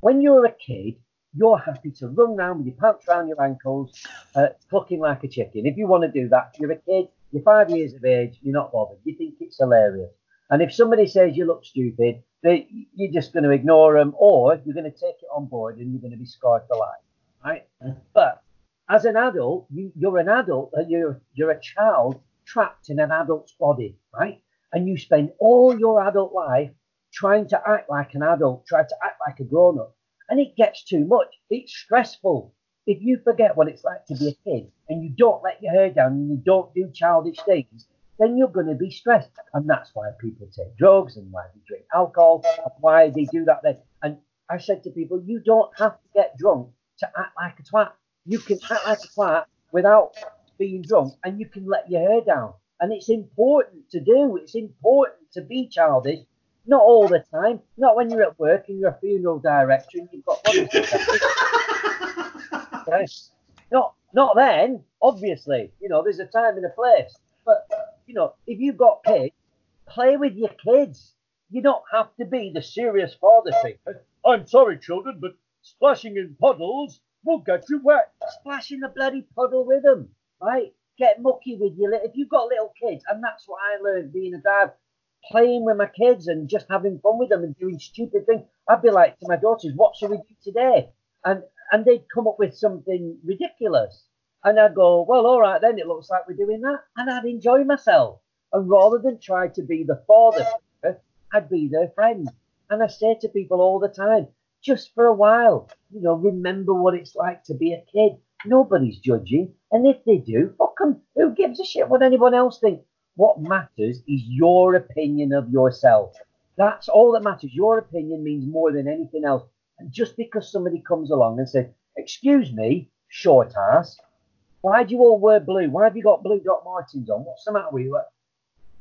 Speaker 2: when you're a kid, you're happy to run around with your pants around your ankles, uh, clucking like a chicken. If you want to do that, you're a kid, you're five years of age, you're not bothered. You think it's hilarious. And if somebody says you look stupid, they, you're just going to ignore them, or you're going to take it on board and you're going to be scarred for life, right? But as an adult, you, you're an adult, uh, you're you're a child trapped in an adult's body, right? And you spend all your adult life trying to act like an adult, trying to act like a grown up. And it gets too much. It's stressful. If you forget what it's like to be a kid and you don't let your hair down and you don't do childish things, then you're going to be stressed. And that's why people take drugs and why they drink alcohol and why they do that then. And I said to people, you don't have to get drunk to act like a twat. You can act like a twat without being drunk and you can let your hair down. And it's important to do. It's important to be childish not all the time. Not when you're at work and you're a funeral director and you've got bodies okay? Not not then, obviously. You know, there's a time and a place. But you know, if you've got kids, play with your kids. You don't have to be the serious father figure. I'm sorry, children, but splashing in puddles will get you wet. Splash in the bloody puddle with them. right? Get mucky with your little. If you've got little kids, and that's what I learned being a dad, playing with my kids and just having fun with them and doing stupid things. I'd be like to my daughters, "What should we do today?" And and they'd come up with something ridiculous, and I'd go, "Well, all right then. It looks like we're doing that," and I'd enjoy myself. And rather than try to be the father, I'd be their friend. And I say to people all the time, just for a while, you know, remember what it's like to be a kid. Nobody's judging. And if they do, fuck them. Who gives a shit what anyone else thinks? What matters is your opinion of yourself. That's all that matters. Your opinion means more than anything else. And just because somebody comes along and says, Excuse me, short ass, why do you all wear blue? Why have you got blue Doc Martens on? What's the matter with you?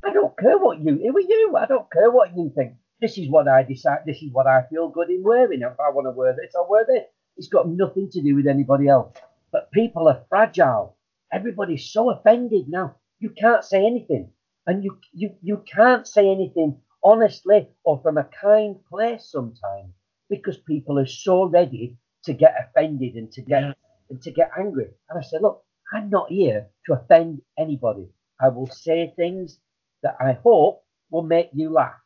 Speaker 2: I don't care what you, who are you? I don't care what you think. This is what I decide. This is what I feel good in wearing. If I want to wear this, I'll wear this. It's got nothing to do with anybody else. But people are fragile. Everybody's so offended now. You can't say anything. And you, you, you can't say anything honestly or from a kind place sometimes because people are so ready to get offended and to get yeah. and to get angry. And I said, look, I'm not here to offend anybody. I will say things that I hope will make you laugh.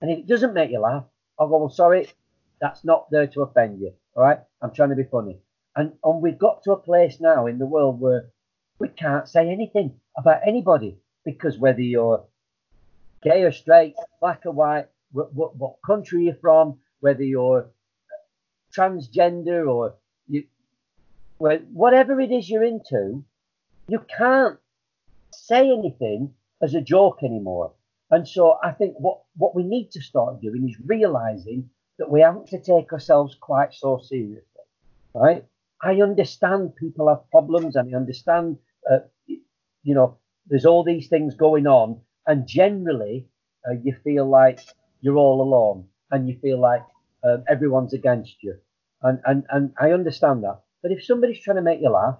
Speaker 2: And if it doesn't make you laugh, I'll go, well, sorry, that's not there to offend you. All right. I'm trying to be funny. And, and we've got to a place now in the world where we can't say anything about anybody because whether you're gay or straight, black or white, what, what, country you're from, whether you're uh, transgender or you, whatever it is you're into, you can't say anything as a joke anymore. And so I think what, what we need to start doing is realizing that we have to take ourselves quite so seriously, right? I understand people have problems and I understand, uh, you know, there's all these things going on. And generally, uh, you feel like you're all alone and you feel like um, everyone's against you. And, and, and I understand that. But if somebody's trying to make you laugh,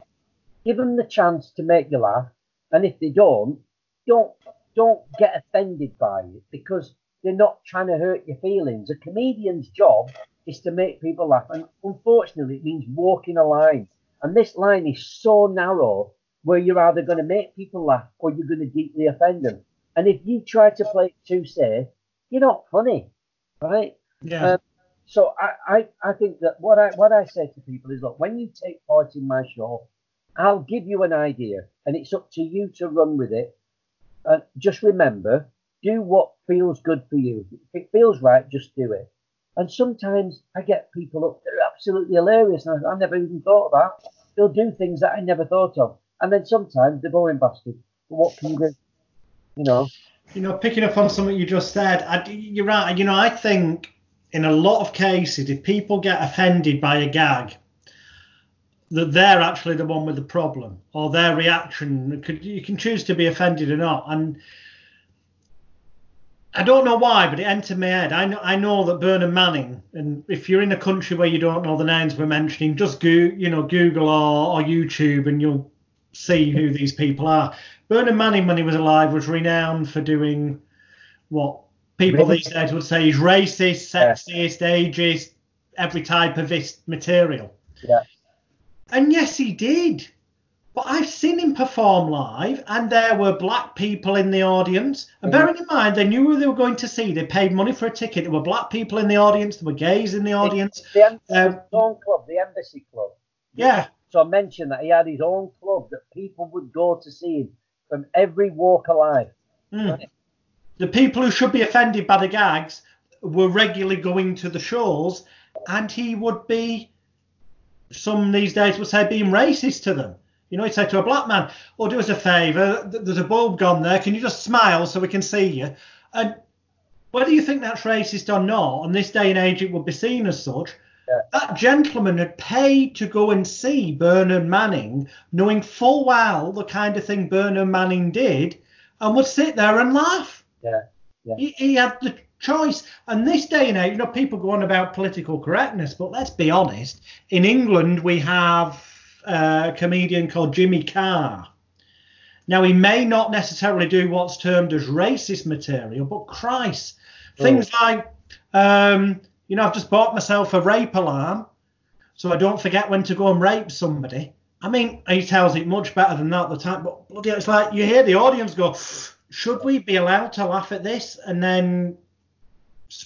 Speaker 2: give them the chance to make you laugh. And if they don't, don't don't get offended by it because they're not trying to hurt your feelings. A comedian's job is to make people laugh, and unfortunately, it means walking a line. And this line is so narrow where you're either going to make people laugh or you're going to deeply offend them. And if you try to play it too safe, you're not funny, right?
Speaker 1: Yeah. Um,
Speaker 2: so I, I, I think that what I what I say to people is look, when you take part in my show, I'll give you an idea, and it's up to you to run with it and just remember, do what feels good for you. If it feels right, just do it. And sometimes I get people up, they're absolutely hilarious. And I, I never even thought that. They'll do things that I never thought of. And then sometimes they're boring bastards. But what can you do? You know?
Speaker 1: You know, picking up on something you just said, I, you're right. You know, I think in a lot of cases, if people get offended by a gag, that they're actually the one with the problem or their reaction. You can choose to be offended or not. And I don't know why, but it entered my head. I know, I know that Bernard Manning, and if you're in a country where you don't know the names we're mentioning, just go, you know, Google or, or YouTube and you'll see who these people are. Bernard Manning, when he was alive, was renowned for doing what people these days would say is racist, sexist, ageist, every type of this material.
Speaker 2: Yeah.
Speaker 1: And yes, he did. But I've seen him perform live, and there were black people in the audience. And mm. bearing in mind, they knew who they were going to see. They paid money for a ticket. There were black people in the audience. There were gays in the audience.
Speaker 2: The, the um, own club, the Embassy Club.
Speaker 1: Yeah.
Speaker 2: So I mentioned that he had his own club that people would go to see him from every walk of life.
Speaker 1: Mm. The people who should be offended by the gags were regularly going to the shows, and he would be some these days would say being racist to them. You know, he'd say to a black man, "Oh, do us a favour. There's a bulb gone there. Can you just smile so we can see you?" And whether you think that's racist or not, on this day and age, it would be seen as such. Yeah. That gentleman had paid to go and see Bernard Manning, knowing full well the kind of thing Bernard Manning did, and would sit there and laugh.
Speaker 2: Yeah. yeah.
Speaker 1: He, he had the choice. And this day and age, you know, people go on about political correctness, but let's be honest. In England, we have a comedian called Jimmy Carr. Now, he may not necessarily do what's termed as racist material, but Christ, oh. things like, um, you know, I've just bought myself a rape alarm so I don't forget when to go and rape somebody. I mean, he tells it much better than that at the time, but bloody, it's like you hear the audience go, should we be allowed to laugh at this? And then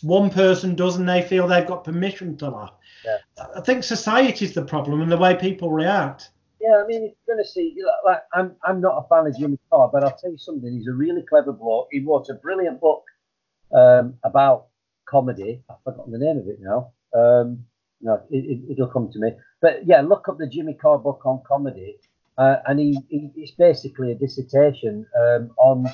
Speaker 1: one person does and they feel they've got permission to laugh.
Speaker 2: Yeah.
Speaker 1: I think society's the problem and the way people react.
Speaker 2: Yeah, I mean, it's going to see. Like, I'm, I'm not a fan of Jimmy Carr, but I'll tell you something. He's a really clever bloke. He wrote a brilliant book um, about comedy. I've forgotten the name of it now. Um, no, it, will it, come to me. But yeah, look up the Jimmy Carr book on comedy, uh, and he, he, it's basically a dissertation um, on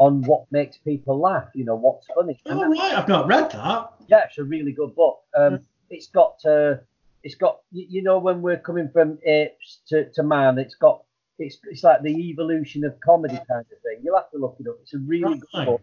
Speaker 2: on what makes people laugh. You know, what's funny.
Speaker 1: Oh right, I've not read that.
Speaker 2: Yeah, it's a really good book. Um, it's got uh, it's got you know when we're coming from apes to, to man, it's got it's it's like the evolution of comedy kind of thing. You'll have to look it up. It's a really good book.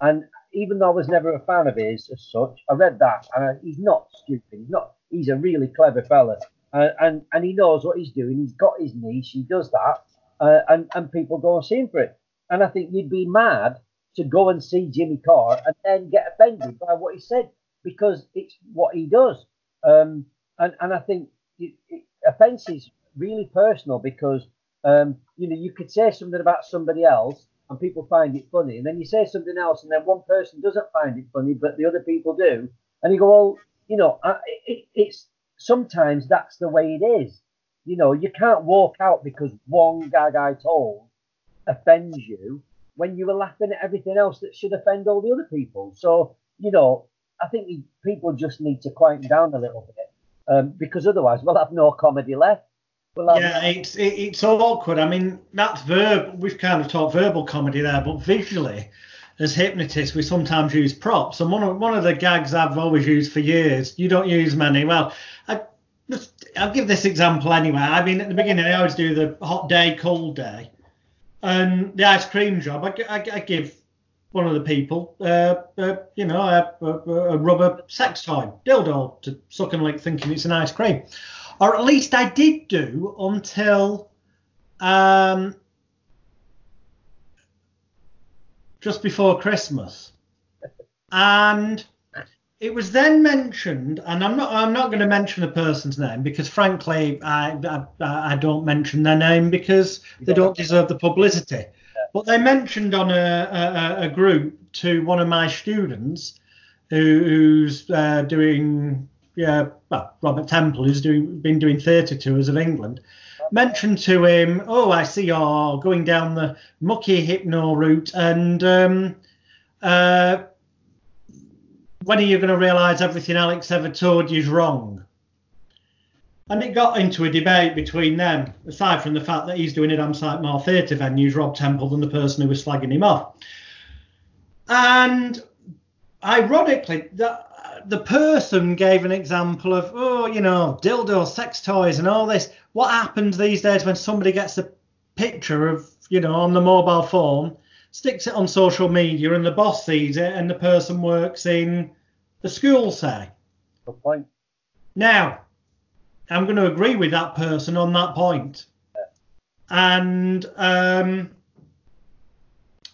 Speaker 2: And even though I was never a fan of his as such, I read that, and I, he's not stupid. He's not. He's a really clever fella, uh, and and he knows what he's doing. He's got his niche. He does that, uh, and and people go and see him for it. And I think you'd be mad to go and see Jimmy Carr and then get offended by what he said because it's what he does. Um, and and I think it, it, offence is really personal because um, you know you could say something about somebody else and people find it funny, and then you say something else, and then one person doesn't find it funny, but the other people do, and you go, well, you know, it, it's sometimes that's the way it is. You know, you can't walk out because one gag I told offends you when you were laughing at everything else that should offend all the other people. So, you know, I think people just need to quieten down a little bit um, because otherwise we'll have no comedy left.
Speaker 1: Well, yeah, it's it, it's awkward. I mean, that's verb. We've kind of talked verbal comedy there, but visually, as hypnotists, we sometimes use props. And one of one of the gags I've always used for years. You don't use many. Well, I. I'll give this example anyway. I mean, at the beginning, I always do the hot day, cold day, and the ice cream job. I, I, I give one of the people, uh, uh, you know, a, a, a, rubber sex toy, dildo, to suck and lick, thinking it's an ice cream or at least I did do until um, just before Christmas, and it was then mentioned, and I'm not I'm not going to mention the person's name because frankly I I, I don't mention their name because they don't deserve the publicity. But they mentioned on a, a, a group to one of my students who, who's uh, doing yeah, well, Robert Temple, who's doing been doing theatre tours of England, mentioned to him, "Oh, I see you're going down the mucky hypno route, and um, uh, when are you going to realise everything Alex ever told you is wrong?" And it got into a debate between them, aside from the fact that he's doing it on site more theatre venues, Rob Temple, than the person who was slagging him off. And ironically, that the person gave an example of, oh, you know, dildo, sex toys, and all this. What happens these days when somebody gets a picture of, you know, on the mobile phone, sticks it on social media, and the boss sees it, and the person works in the school, say?
Speaker 2: Good point.
Speaker 1: Now, I'm going to agree with that person on that point. Yeah. And um,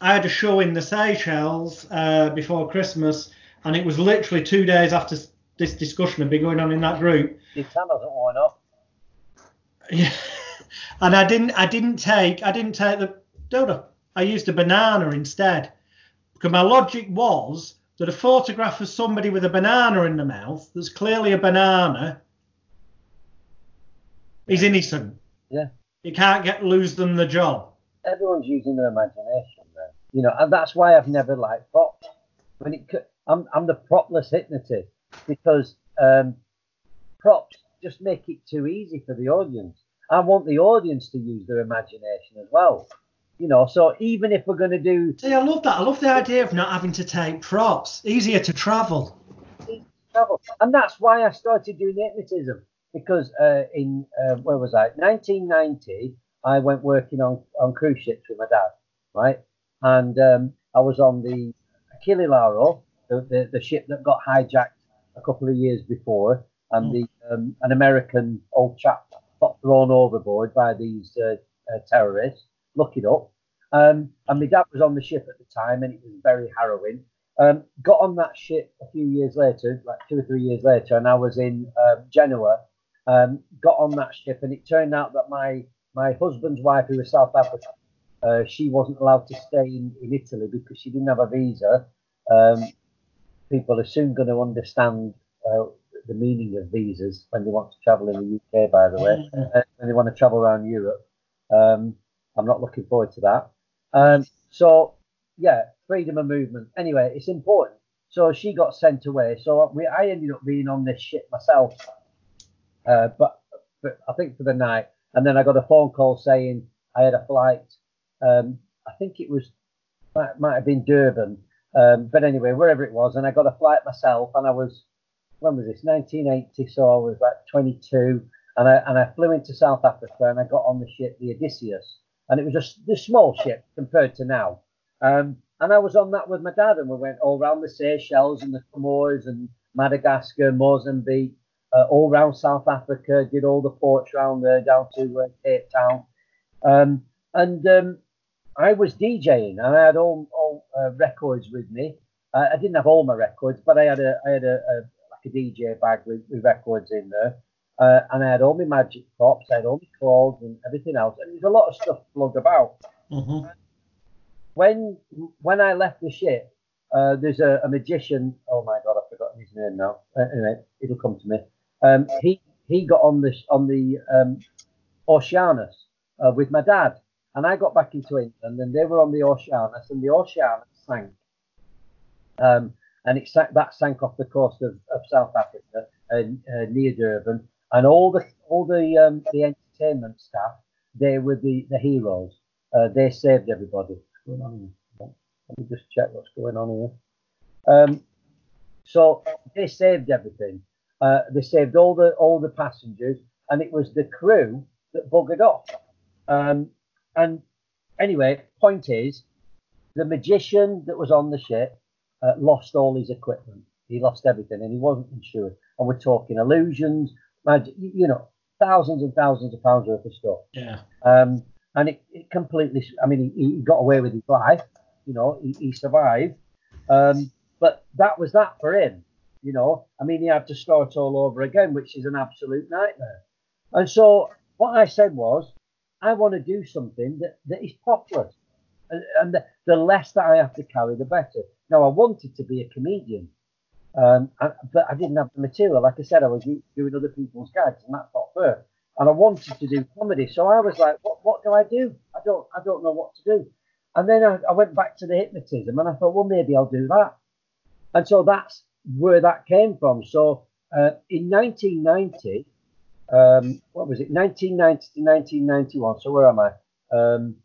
Speaker 1: I had a show in the Seychelles uh, before Christmas and it was literally two days after this discussion had been going on in that group.
Speaker 2: Your camera doesn't wind up.
Speaker 1: Yeah, and I didn't. I didn't take. I didn't take the dodo. I used a banana instead because my logic was that a photograph of somebody with a banana in the mouth that's clearly a banana is innocent.
Speaker 2: Yeah.
Speaker 1: You can't get lose them the job.
Speaker 2: Everyone's using their imagination, man. You know, and that's why I've never liked props. When it I'm I'm the propless hypnotist because um, props just make it too easy for the audience. I want the audience to use their imagination as well. You know, so even if we're going to do.
Speaker 1: See, I love that. I love the idea of not having to take props. Easier to travel.
Speaker 2: travel, and that's why I started doing hypnotism because uh, in uh, where was I? 1990, I went working on on cruise ships with my dad, right? And um, I was on the Achille Lauro, the, the, the ship that got hijacked a couple of years before, and mm. the um, an American old chap got thrown overboard by these uh, uh, terrorists. Look it up. Um, and my dad was on the ship at the time, and it was very harrowing. Um, got on that ship a few years later, like two or three years later, and I was in um, Genoa. Um, got on that ship, and it turned out that my my husband's wife, who was South African, uh, she wasn't allowed to stay in, in Italy because she didn't have a visa. Um, people are soon going to understand uh, the meaning of visas when they want to travel in the UK, by the way, when they want to travel around Europe. Um, I'm not looking forward to that. Um, so, yeah, freedom of movement. Anyway, it's important. So she got sent away. So we, I ended up being on this ship myself, uh, but, but I think for the night. And then I got a phone call saying I had a flight. Um, I think it was might, might have been Durban, um, but anyway, wherever it was, and I got a flight myself, and I was when was this? 1980, so I was like 22, and I and I flew into South Africa, and I got on the ship, the Odysseus, and it was just the small ship compared to now. Um, and I was on that with my dad, and we went all around the Seychelles and the Comores and Madagascar, Mozambique, uh, all around South Africa, did all the ports around there down to uh, Cape Town. Um, and um, I was DJing, and I had all, all uh, records with me. I didn't have all my records, but I had a I had a, a like a DJ bag with, with records in there. Uh, and I had all my magic pops, I had all my clothes and everything else, and there's a lot of stuff plugged about.
Speaker 1: Mm-hmm.
Speaker 2: When when I left the ship, uh, there's a, a, magician. Oh my god, I've forgotten his name now. Uh, anyway, it'll come to me. Um, he he got on the on the um, Oceanos uh, with my dad, and I got back into England, and they were on the Oceanos, and the Oceanos sank. Um, and it sank, that sank off the coast of, of South Africa uh, near Durban, and all the all the um, the entertainment staff they were the the heroes. Uh, they saved everybody. What's going on here? Let me just check what's going on here. Um, so they saved everything. Uh, they saved all the all the passengers, and it was the crew that buggered off. Um, and anyway, point is, the magician that was on the ship uh, lost all his equipment. He lost everything, and he wasn't insured. And we're talking illusions, you know, thousands and thousands of pounds worth of stuff.
Speaker 1: Yeah.
Speaker 2: Um, and it, it completely. I mean, he, he, got away with his life. You know, he, he survived. Um, but that was that for him. You know, I mean, he had to start all over again, which is an absolute nightmare. And so what I said was, I want to do something that, that is popular. And, and the, the, less that I have to carry, the better. Now, I wanted to be a comedian, um, but I didn't have the material. Like I said, I was doing other people's gags, and that's not fair. And I wanted to do comedy, so I was like, "What? What do I do? I don't. I don't know what to do." And then I, I went back to the hypnotism, and I thought, "Well, maybe I'll do that." And so that's where that came from. So uh, in 1990, um, what was it? 1990 to 1991. So where am I? Um,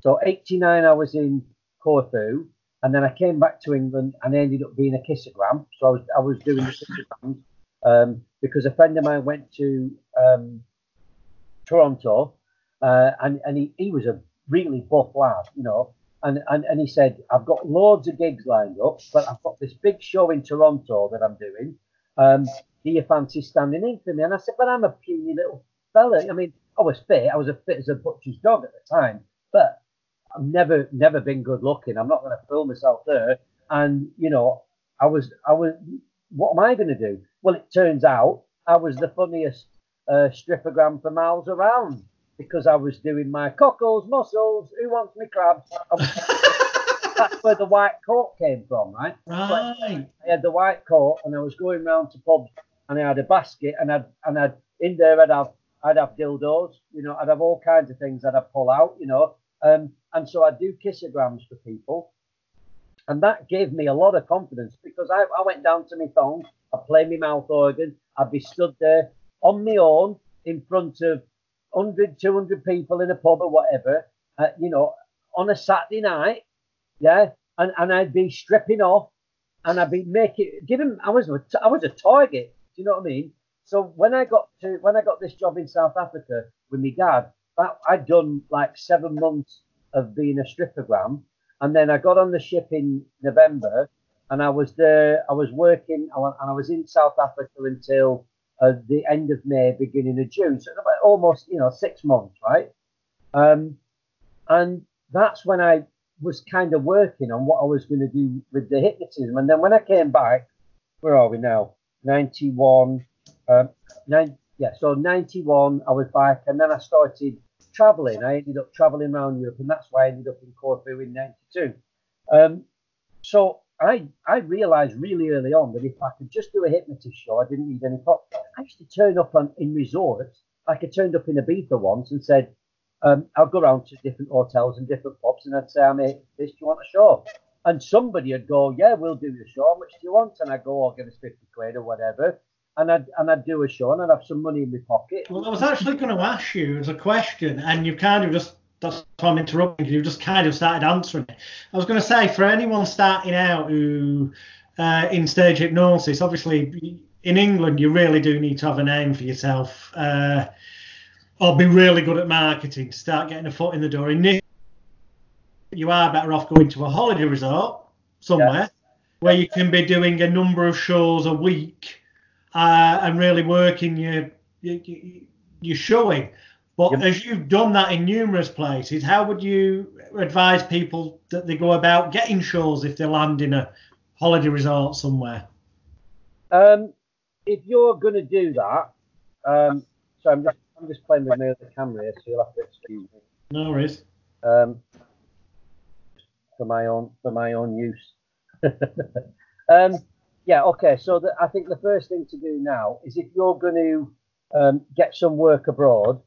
Speaker 2: so 89, I was in Corfu, and then I came back to England and ended up being a kissogram. So I was I was doing the kissograms um, because a friend of mine went to um, Toronto, uh, and and he, he was a really buff lad, you know. And, and, and he said, I've got loads of gigs lined up, but I've got this big show in Toronto that I'm doing. Um, do you fancy standing in for me? And I said, but I'm a puny little fella. I mean, I was fit. I was as fit as a butcher's dog at the time, but I've never, never been good looking. I'm not going to fool myself there. And, you know, I was, I was, what am I going to do? Well, it turns out I was the funniest uh, strippogram for miles around because I was doing my cockles, mussels, who wants me crabs? That's where the white coat came from, right?
Speaker 1: Right.
Speaker 2: I had the white coat and I was going round to pubs and I had a basket and I'd and I'd in there I'd have I'd have dildos, you know, I'd have all kinds of things that I'd pull out, you know. Um, and so I'd do kissograms for people. And that gave me a lot of confidence because I, I went down to my thong, I'd play my mouth organ, I'd be stood there on my own in front of 100, 200 people in a pub or whatever, uh, you know, on a Saturday night, yeah, and, and I'd be stripping off and I'd be making, giving, I was, a, I was a target, do you know what I mean? So when I got to, when I got this job in South Africa with my dad, that, I'd done like seven months of being a strippogram. And then I got on the ship in November and I was there, I was working, and I was in South Africa until uh, the end of May, beginning of June. So about almost, you know, six months, right? Um, and that's when I was kind of working on what I was going to do with the hypnotism. And then when I came back, where are we now? 91. Um, nine, yeah, so 91, I was back. And then I started traveling. I ended up traveling around Europe, and that's why I ended up in Corfu in '92. Um, so I I realised really early on that if I could just do a hypnotist show, I didn't need any prop. I used to turn up on in resorts. Like I turned up in Ibiza once and said, um, I'll go around to different hotels and different pubs, and I'd say, I'm a this. Do you want a show? And somebody would go, Yeah, we'll do the show. How much do you want? And I'd go, I'll give us 50 quid or whatever. And I'd, and I'd do a show and I'd have some money in my pocket.
Speaker 1: Well, I was actually going to ask you as a question, and you kind of just that's why I'm interrupting you. Just kind of started answering it. I was going to say for anyone starting out who uh, in stage hypnosis, obviously in England you really do need to have a name for yourself, uh, or be really good at marketing to start getting a foot in the door. In you are better off going to a holiday resort somewhere yeah. where you can be doing a number of shows a week uh, and really working your your, your showing. But yep. as you've done that in numerous places, how would you advise people that they go about getting shows if they land in a holiday resort somewhere?
Speaker 2: Um, if you're going to do that, um, so I'm just, I'm just playing with my other camera here, so you'll have to excuse me.
Speaker 1: No worries.
Speaker 2: Um, for my own for my own use. um, yeah, okay. So the, I think the first thing to do now is if you're going to um, get some work abroad,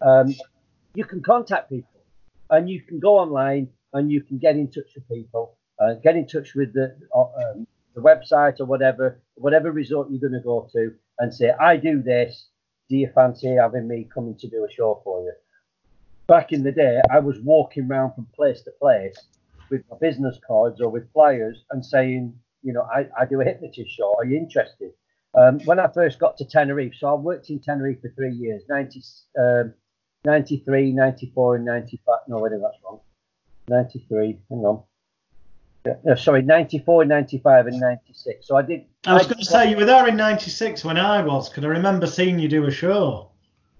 Speaker 2: um, you can contact people and you can go online and you can get in touch with people, uh, get in touch with the uh, um, the website or whatever, whatever resort you're going to go to, and say, I do this. Do you fancy having me coming to do a show for you? Back in the day, I was walking around from place to place with my business cards or with flyers and saying, you know, I, I do a hypnotist show. Are you interested? Um, when I first got to Tenerife, so I worked in Tenerife for three years, 90, um, 93, 94, and 95. No, wait, that's wrong. 93, hang on. No, sorry, 94, 95, and 96. So I did.
Speaker 1: I was going to say you were there in 96 when I was, because I remember seeing you do a show.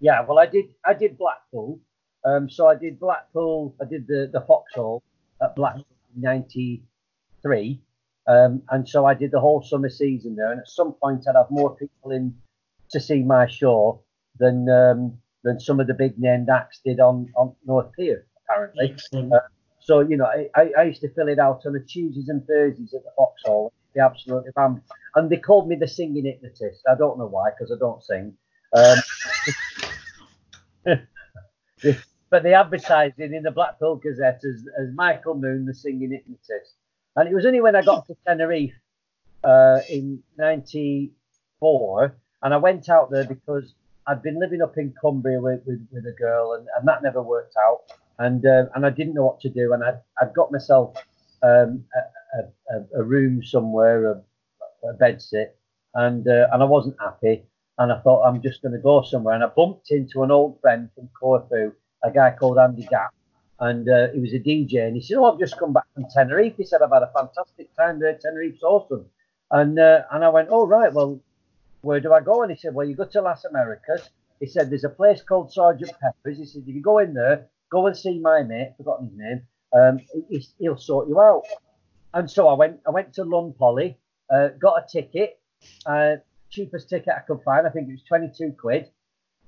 Speaker 2: Yeah, well, I did. I did Blackpool. Um, so I did Blackpool. I did the the Foxhall at Blackpool in 93. Um, and so I did the whole summer season there. And at some point, I'd have more people in to see my show than um, than some of the big named acts did on, on North Pier, apparently. Uh, so, you know, I, I used to fill it out on the Tuesdays and Thursdays at the Foxhall. They absolutely rammed. And they called me the singing hypnotist. I don't know why, because I don't sing. Um, but they advertised it in the Blackpool Gazette as, as Michael Moon, the singing hypnotist. And it was only when I got to Tenerife uh, in 94 and I went out there because I'd been living up in Cumbria with, with, with a girl, and, and that never worked out. And uh, and I didn't know what to do, and I'd, I'd got myself um, a, a, a, room somewhere, a, a bed sit, and uh, and I wasn't happy. And I thought I'm just going to go somewhere, and I bumped into an old friend from Corfu, a guy called Andy Gap, and uh, he was a DJ, and he said, "Oh, I've just come back from Tenerife." He said, "I've had a fantastic time there. Tenerife's awesome." And uh, and I went, "Oh right, well, where do I go? And he said, well, you go to Las Americas. He said, there's a place called Sergeant Pepper's. He said, if you go in there, go and see my mate, forgotten his name, um, he, will sort you out. And so I went, I went to Lunn Poly, uh, got a ticket, uh, cheapest ticket I could find. I think it was 22 quid.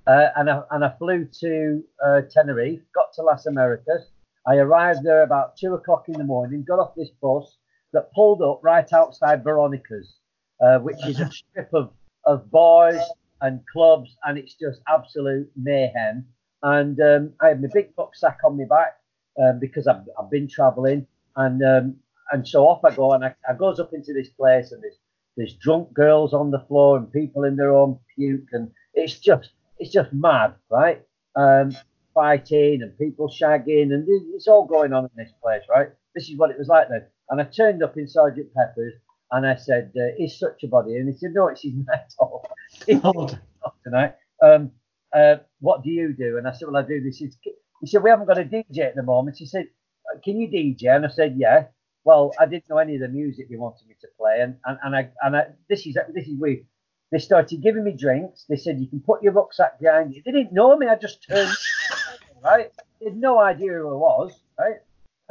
Speaker 2: Uh, and, I, and I flew to uh, Tenerife, got to Las Americas. I arrived there about two o'clock in the morning, got off this bus that pulled up right outside Veronica's, uh, which is a strip of of bars and clubs, and it's just absolute mayhem. And um, I had my big rucksack on my back um, because I've, I've been travelling, and um, and so off I go, and I, I goes up into this place, and there's there's drunk girls on the floor and people in their own puke, and it's just it's just mad, right? Um, fighting and people shagging, and it's all going on in this place, right? This is what it was like then. And I turned up in Sergeant Pepper's, and I said, uh, "Is such a body?" And he said, "No, it's his metal." tonight. Um, uh, what do you do? And I said, "Well, I do this." He said, "We haven't got a DJ at the moment." He said, uh, "Can you DJ?" And I said, "Yeah." Well, I didn't know any of the music they wanted me to play, and and, and I and I, this is this is weird. They started giving me drinks. They said you can put your rucksack behind you. They didn't know me. I just turned right. They had no idea who I was. Right.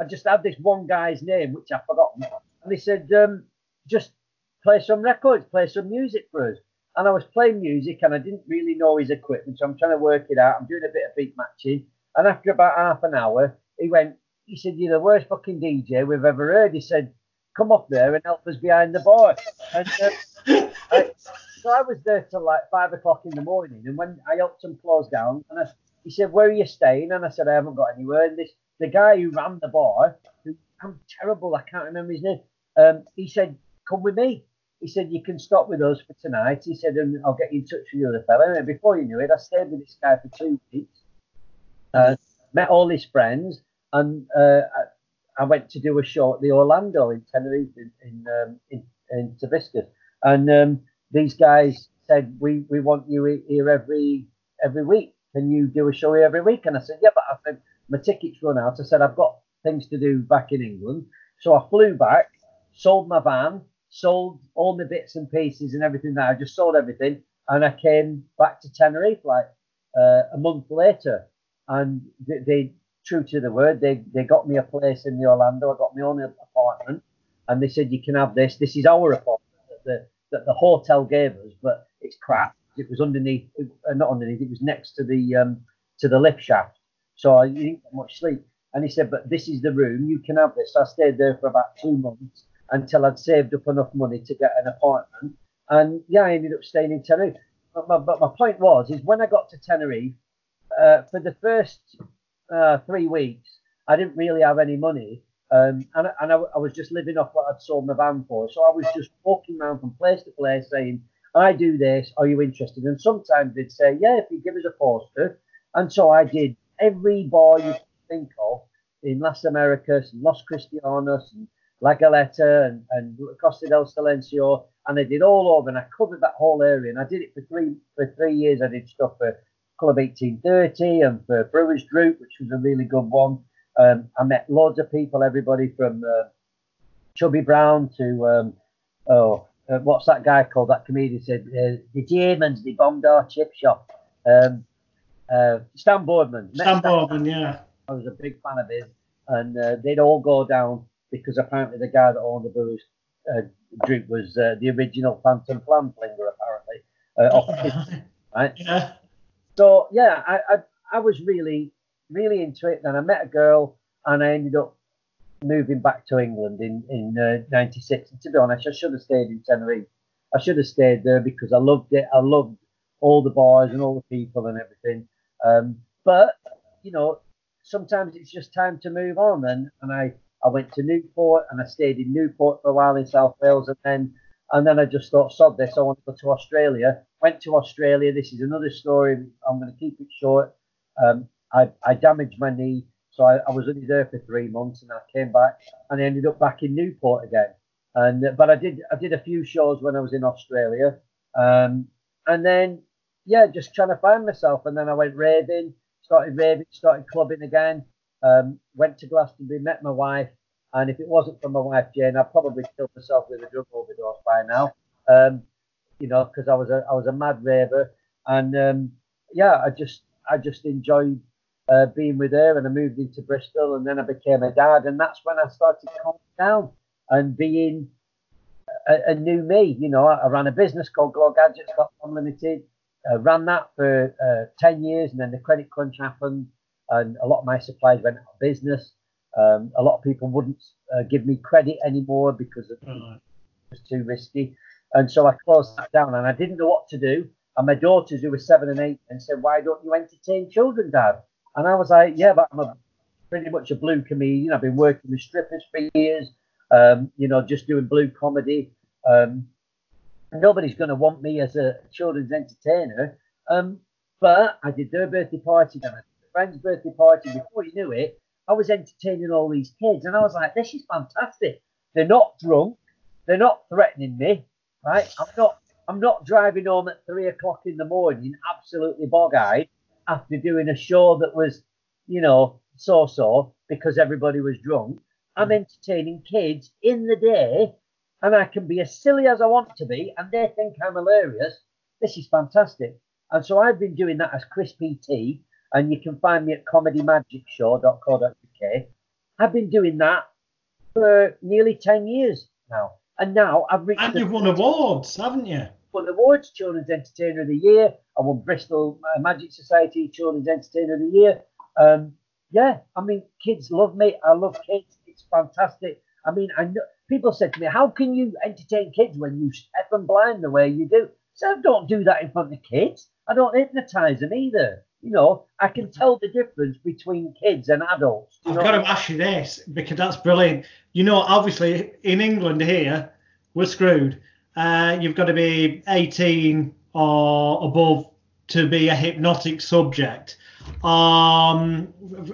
Speaker 2: I just had this one guy's name which I forgot, and they said, um, just play some records, play some music for us. And I was playing music and I didn't really know his equipment, so I'm trying to work it out. I'm doing a bit of beat matching. And after about half an hour, he went, he said, You're the worst fucking DJ we've ever heard. He said, Come up there and help us behind the bar. And uh, I, so I was there till like five o'clock in the morning. And when I helped him close down, and I, he said, Where are you staying? And I said, I haven't got anywhere. And this the guy who ran the bar, who I'm terrible, I can't remember his name. Um, he said, Come with me. He said, You can stop with us for tonight. He said, And I'll get you in touch with the other fella. And before you knew it, I stayed with this guy for two weeks, uh, met all his friends, and uh, I, I, went to do a show at the Orlando in Tenerife in in, um, in, in Torviscas. And um, these guys said, we, we want you here every every week. Can you do a show here every week? And I said, Yeah, but I said, my tickets run out. I said, I've got things to do back in England. So I flew back, sold my van, sold all my bits and pieces and everything that I just sold everything. And I came back to Tenerife like uh, a month later. And they, they, true to the word, they, they got me a place in the Orlando. I got my own apartment. And they said, you can have this. This is our apartment the, that the hotel gave us, but it's crap. It was underneath, it, uh, not underneath, it was next to the um, to the lift shaft. So I didn't get much sleep. And he said, but this is the room, you can have this. So I stayed there for about two months until I'd saved up enough money to get an apartment. And yeah, I ended up staying in Tenerife. But my, but my point was, is when I got to Tenerife, uh, for the first uh, three weeks, I didn't really have any money. Um, and and I, I, was just living off what I'd sold my van for. So I was just walking around from place to place saying, I do this, are you interested? And sometimes they'd say, yeah, if you give us a poster. And so I did every bar you can think of in Las Americas and Los Cristianos and La Galeta and, and Costa del Silencio. And I did all over and I covered that whole area. And I did it for three for three years. I did stuff for Club 1830 and for Brewers Group, which was a really good one. Um, I met loads of people, everybody from uh, Chubby Brown to um, oh, uh, what's that guy called? That comedian said uh, the Germans they bombed our chip shop. Um, uh, Stan Boardman.
Speaker 1: Stan Boardman, yeah.
Speaker 2: I was a big fan of his, and uh, they'd all go down because apparently the guy that owned the booze uh, group was uh, the original Phantom Flan Flinger, apparently. Uh, right? Yeah. So yeah, I, I I was really really into it. Then I met a girl, and I ended up moving back to England in in '96. and to be honest, I should have stayed in Tenerife. I should have stayed there because I loved it. I loved all the bars and all the people and everything. Um, but you know, sometimes it's just time to move on. And and I I went to Newport and I stayed in Newport for a while in South Wales, and then and then I just thought, sod this, I want to go to Australia. Went to Australia. This is another story. I'm going to keep it short. Um, I, I damaged my knee, so I, I, was only there for three months, and I came back and I ended up back in Newport again. And but I did I did a few shows when I was in Australia, um, and then yeah, just trying to find myself. And then I went raving, started raving, started clubbing again. Um, went to Glastonbury, met my wife, and if it wasn't for my wife Jane, I'd probably killed myself with a drug overdose by now. Um, you know, because I was a I was a mad raver, and um, yeah, I just I just enjoyed uh, being with her, and I moved into Bristol, and then I became a dad, and that's when I started calming down and being a, a new me. You know, I, I ran a business called Glow Gadgets Got Unlimited uh, ran that for uh, 10 years and then the credit crunch happened and a lot of my suppliers went out of business. Um, a lot of people wouldn't uh, give me credit anymore because it was too risky. And so I closed that down and I didn't know what to do. And my daughters, who were seven and eight, and said, Why don't you entertain children, Dad? And I was like, Yeah, but I'm a, pretty much a blue comedian. I've been working with strippers for years, um, you know, just doing blue comedy. Um, nobody's going to want me as a children's entertainer. Um, but I did their birthday party, then I did a friend's birthday party. Before you knew it, I was entertaining all these kids, and I was like, "This is fantastic." They're not drunk, they're not threatening me, right? I'm not, I'm not driving home at three o'clock in the morning, absolutely bog-eyed, after doing a show that was, you know, so-so because everybody was drunk. I'm mm. entertaining kids in the day and I can be as silly as I want to be, and they think I'm hilarious. This is fantastic. And so I've been doing that as Chris PT, and you can find me at comedymagicshow.co.uk. I've been doing that for nearly 10 years now. And now I've reached.
Speaker 1: And you've won awards, haven't you?
Speaker 2: Won awards, Children's Entertainer of the Year. I won Bristol uh, Magic Society Children's Entertainer of the Year. Um, yeah, I mean, kids love me. I love kids. It's fantastic. I mean, I know people said to me, "How can you entertain kids when you step and blind the way you do?" So I don't do that in front of kids. I don't hypnotize them either. You know, I can tell the difference between kids and adults.
Speaker 1: I've got to ask you this because that's brilliant. You know, obviously in England here, we're screwed. Uh, you've got to be 18 or above to be a hypnotic subject um,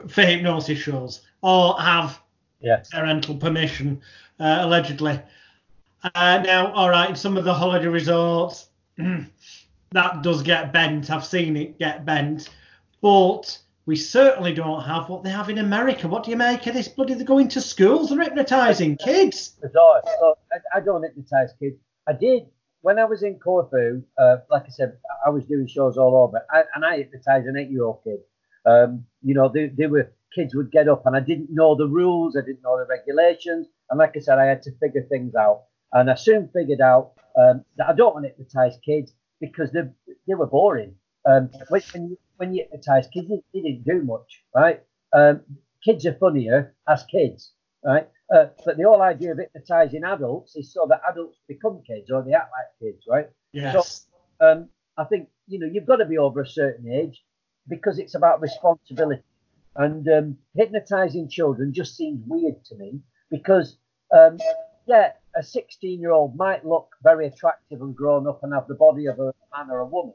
Speaker 1: for hypnosis shows or have
Speaker 2: yes.
Speaker 1: parental permission, uh, allegedly. Uh, now, all right, some of the holiday resorts, that does get bent. I've seen it get bent, but we certainly don't have what they have in America. What do you make of this? Bloody, they're going to schools, they're hypnotising kids.
Speaker 2: Bizarre. I, I don't hypnotise kids. I did when I was in Corfu. Uh, like I said, I was doing shows all over, I, and I hypnotised an eight-year-old kid. Um, you know, they, they were kids would get up, and I didn't know the rules, I didn't know the regulations, and like I said, I had to figure things out. And I soon figured out um, that I don't want to hypnotise kids because they they were boring. Um, when, you, when you hypnotise kids, they, didn't do much, right? Um, kids are funnier as kids, right? Uh, but the whole idea of hypnotising adults is so that adults become kids or they act like kids, right?
Speaker 1: Yes.
Speaker 2: So um, I think you know you've got to be over a certain age because it's about responsibility. And um, hypnotising children just seems weird to me because, um, yeah, a 16 year old might look very attractive and grown up and have the body of a man or a woman,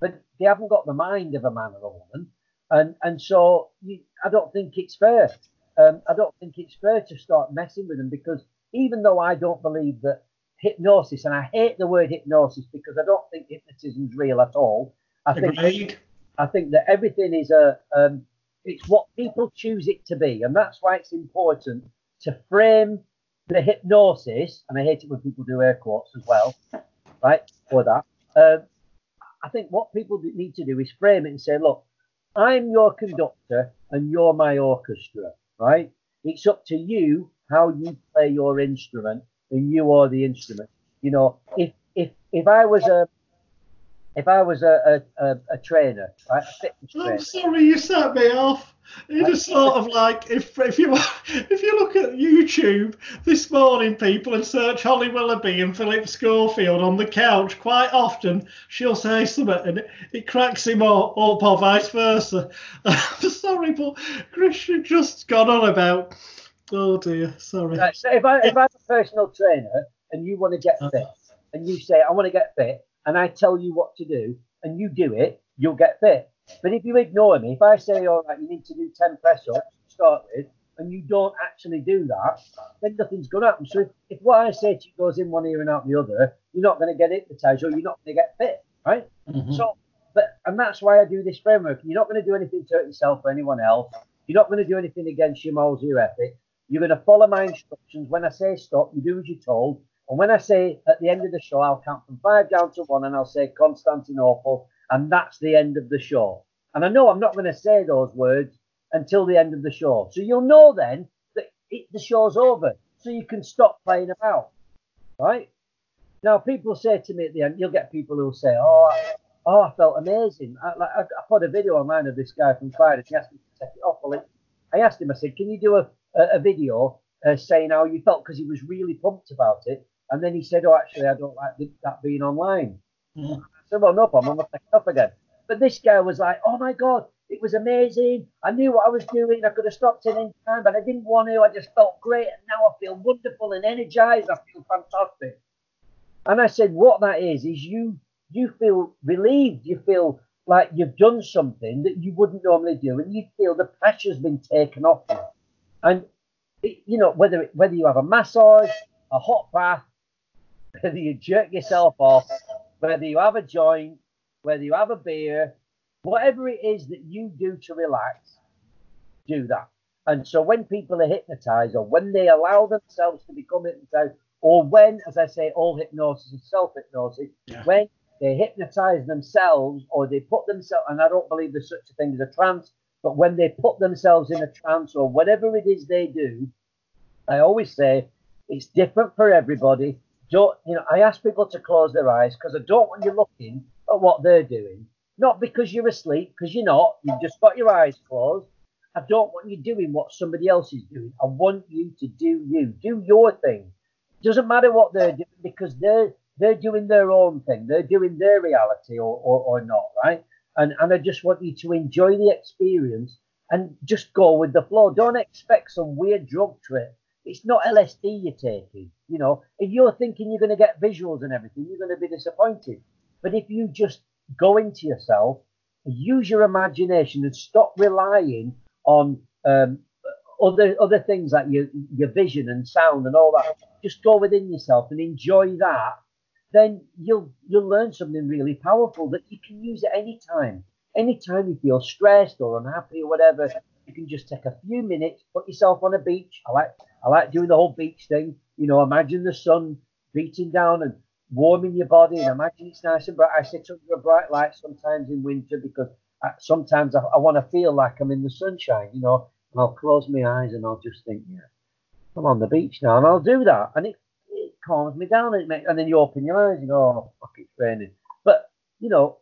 Speaker 2: but they haven't got the mind of a man or a woman. And, and so you, I don't think it's fair. Um, I don't think it's fair to start messing with them because even though I don't believe that hypnosis, and I hate the word hypnosis because I don't think hypnotism is real at all. I
Speaker 1: Agreed.
Speaker 2: think I think that everything is a um, it's what people choose it to be, and that's why it's important to frame the hypnosis. And I hate it when people do air quotes as well, right? For that, um, I think what people need to do is frame it and say, look, I'm your conductor and you're my orchestra, right? It's up to you how you play your instrument, and you are the instrument. You know, if if if I was a if I was a, a, a, trainer, right, a
Speaker 1: trainer, I'm sorry, you set me off. It is sort of like if if you if you look at YouTube this morning, people and search Holly Willoughby and Philip Schofield on the couch. Quite often, she'll say something and it, it cracks him up, or vice versa. I'm sorry, but Christian just gone on about. Oh dear, sorry.
Speaker 2: Right, so if I if I'm a personal trainer and you want to get uh-huh. fit, and you say I want to get fit, and I tell you what to do and you do it, you'll get fit. But if you ignore me, if I say, all right, you need to do 10 press ups to start with, and you don't actually do that, then nothing's going to happen. So if, if what I say to you goes in one ear and out the other, you're not going to get hypnotized or you're not going to get fit, right? Mm-hmm. So, but, and that's why I do this framework. You're not going to do anything to hurt yourself or anyone else. You're not going to do anything against your morals or your ethics. You're going to follow my instructions. When I say stop, you do as you're told. And when I say at the end of the show, I'll count from five down to one and I'll say Constantinople, and that's the end of the show. And I know I'm not going to say those words until the end of the show. So you'll know then that it, the show's over. So you can stop playing about. Right? Now, people say to me at the end, you'll get people who'll say, Oh, I, oh, I felt amazing. I, like, I, I, put a video online of this guy from Friday. He asked me to take it off. Well, I asked him, I said, Can you do a, a, a video uh, saying how you felt? Because he was really pumped about it. And then he said, "Oh, actually, I don't like that being online." Mm. I said, "Well, no problem. I'm gonna pick it up again." But this guy was like, "Oh my god, it was amazing. I knew what I was doing. I could have stopped it in time, but I didn't want to. I just felt great, and now I feel wonderful and energized. I feel fantastic." And I said, "What that is is you you feel relieved. You feel like you've done something that you wouldn't normally do, and you feel the pressure's been taken off you. And it, you know whether whether you have a massage, a hot bath, whether you jerk yourself off, whether you have a joint, whether you have a beer, whatever it is that you do to relax, do that. And so when people are hypnotized or when they allow themselves to become hypnotized, or when, as I say, all hypnosis is self hypnosis, yeah. when they hypnotize themselves or they put themselves, and I don't believe there's such a thing as a trance, but when they put themselves in a trance or whatever it is they do, I always say it's different for everybody don't, you know, I ask people to close their eyes because I don't want you looking at what they're doing. Not because you're asleep, because you're not. You've just got your eyes closed. I don't want you doing what somebody else is doing. I want you to do you. Do your thing. Doesn't matter what they're doing because they're they're doing their own thing. They're doing their reality or, or, or not, right? And and I just want you to enjoy the experience and just go with the flow. Don't expect some weird drug trip. It's not LSD you're taking. You know, if you're thinking you're going to get visuals and everything, you're going to be disappointed. But if you just go into yourself, use your imagination, and stop relying on um, other other things like your your vision and sound and all that. Just go within yourself and enjoy that. Then you'll you'll learn something really powerful that you can use at any time. Anytime you feel stressed or unhappy or whatever, you can just take a few minutes, put yourself on a beach. I like I like doing the whole beach thing. You know, imagine the sun beating down and warming your body, and imagine it's nice and bright. I sit under a bright light sometimes in winter because I, sometimes I, I want to feel like I'm in the sunshine. You know, and I'll close my eyes and I'll just think, yeah, I'm on the beach now, and I'll do that, and it, it calms me down. And, and then you open your eyes, and go, oh, fuck, it's raining. But you know,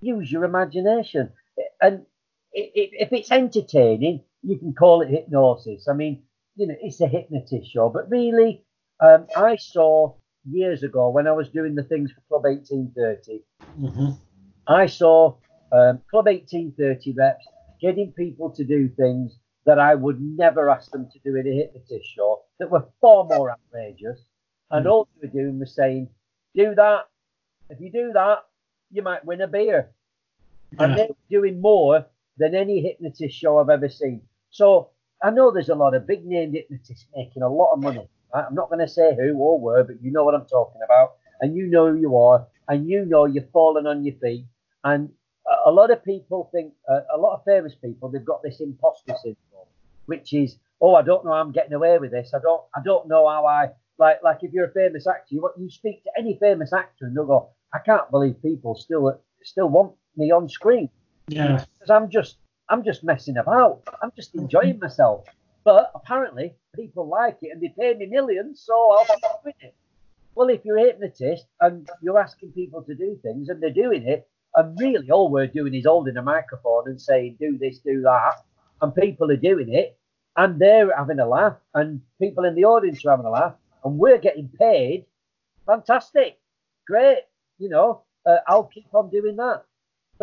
Speaker 2: use your imagination. And if it's entertaining, you can call it hypnosis. I mean, you know, it's a hypnotist show. But really, um, I saw years ago when I was doing the things for Club 1830, mm-hmm. I saw um, Club 1830 reps getting people to do things that I would never ask them to do in a hypnotist show that were far more outrageous. And mm-hmm. all they were doing was saying, do that. If you do that, you might win a beer. Yeah. And they're doing more than any hypnotist show I've ever seen. So I know there's a lot of big name hypnotists making a lot of money. Right? I'm not going to say who or where, but you know what I'm talking about. And you know who you are. And you know you're falling on your feet. And a lot of people think, uh, a lot of famous people, they've got this imposter syndrome, which is, oh, I don't know how I'm getting away with this. I don't, I don't know how I, like, like if you're a famous actor, you, you speak to any famous actor and they'll go, I can't believe people still still want me on screen.
Speaker 1: Yeah.
Speaker 2: Because I'm just I'm just messing about. I'm just enjoying myself. But apparently people like it and they pay me millions, so I'll stop with it. Well, if you're a hypnotist and you're asking people to do things and they're doing it, and really all we're doing is holding a microphone and saying, do this, do that, and people are doing it, and they're having a laugh, and people in the audience are having a laugh, and we're getting paid, fantastic, great you know, uh, I'll keep on doing that.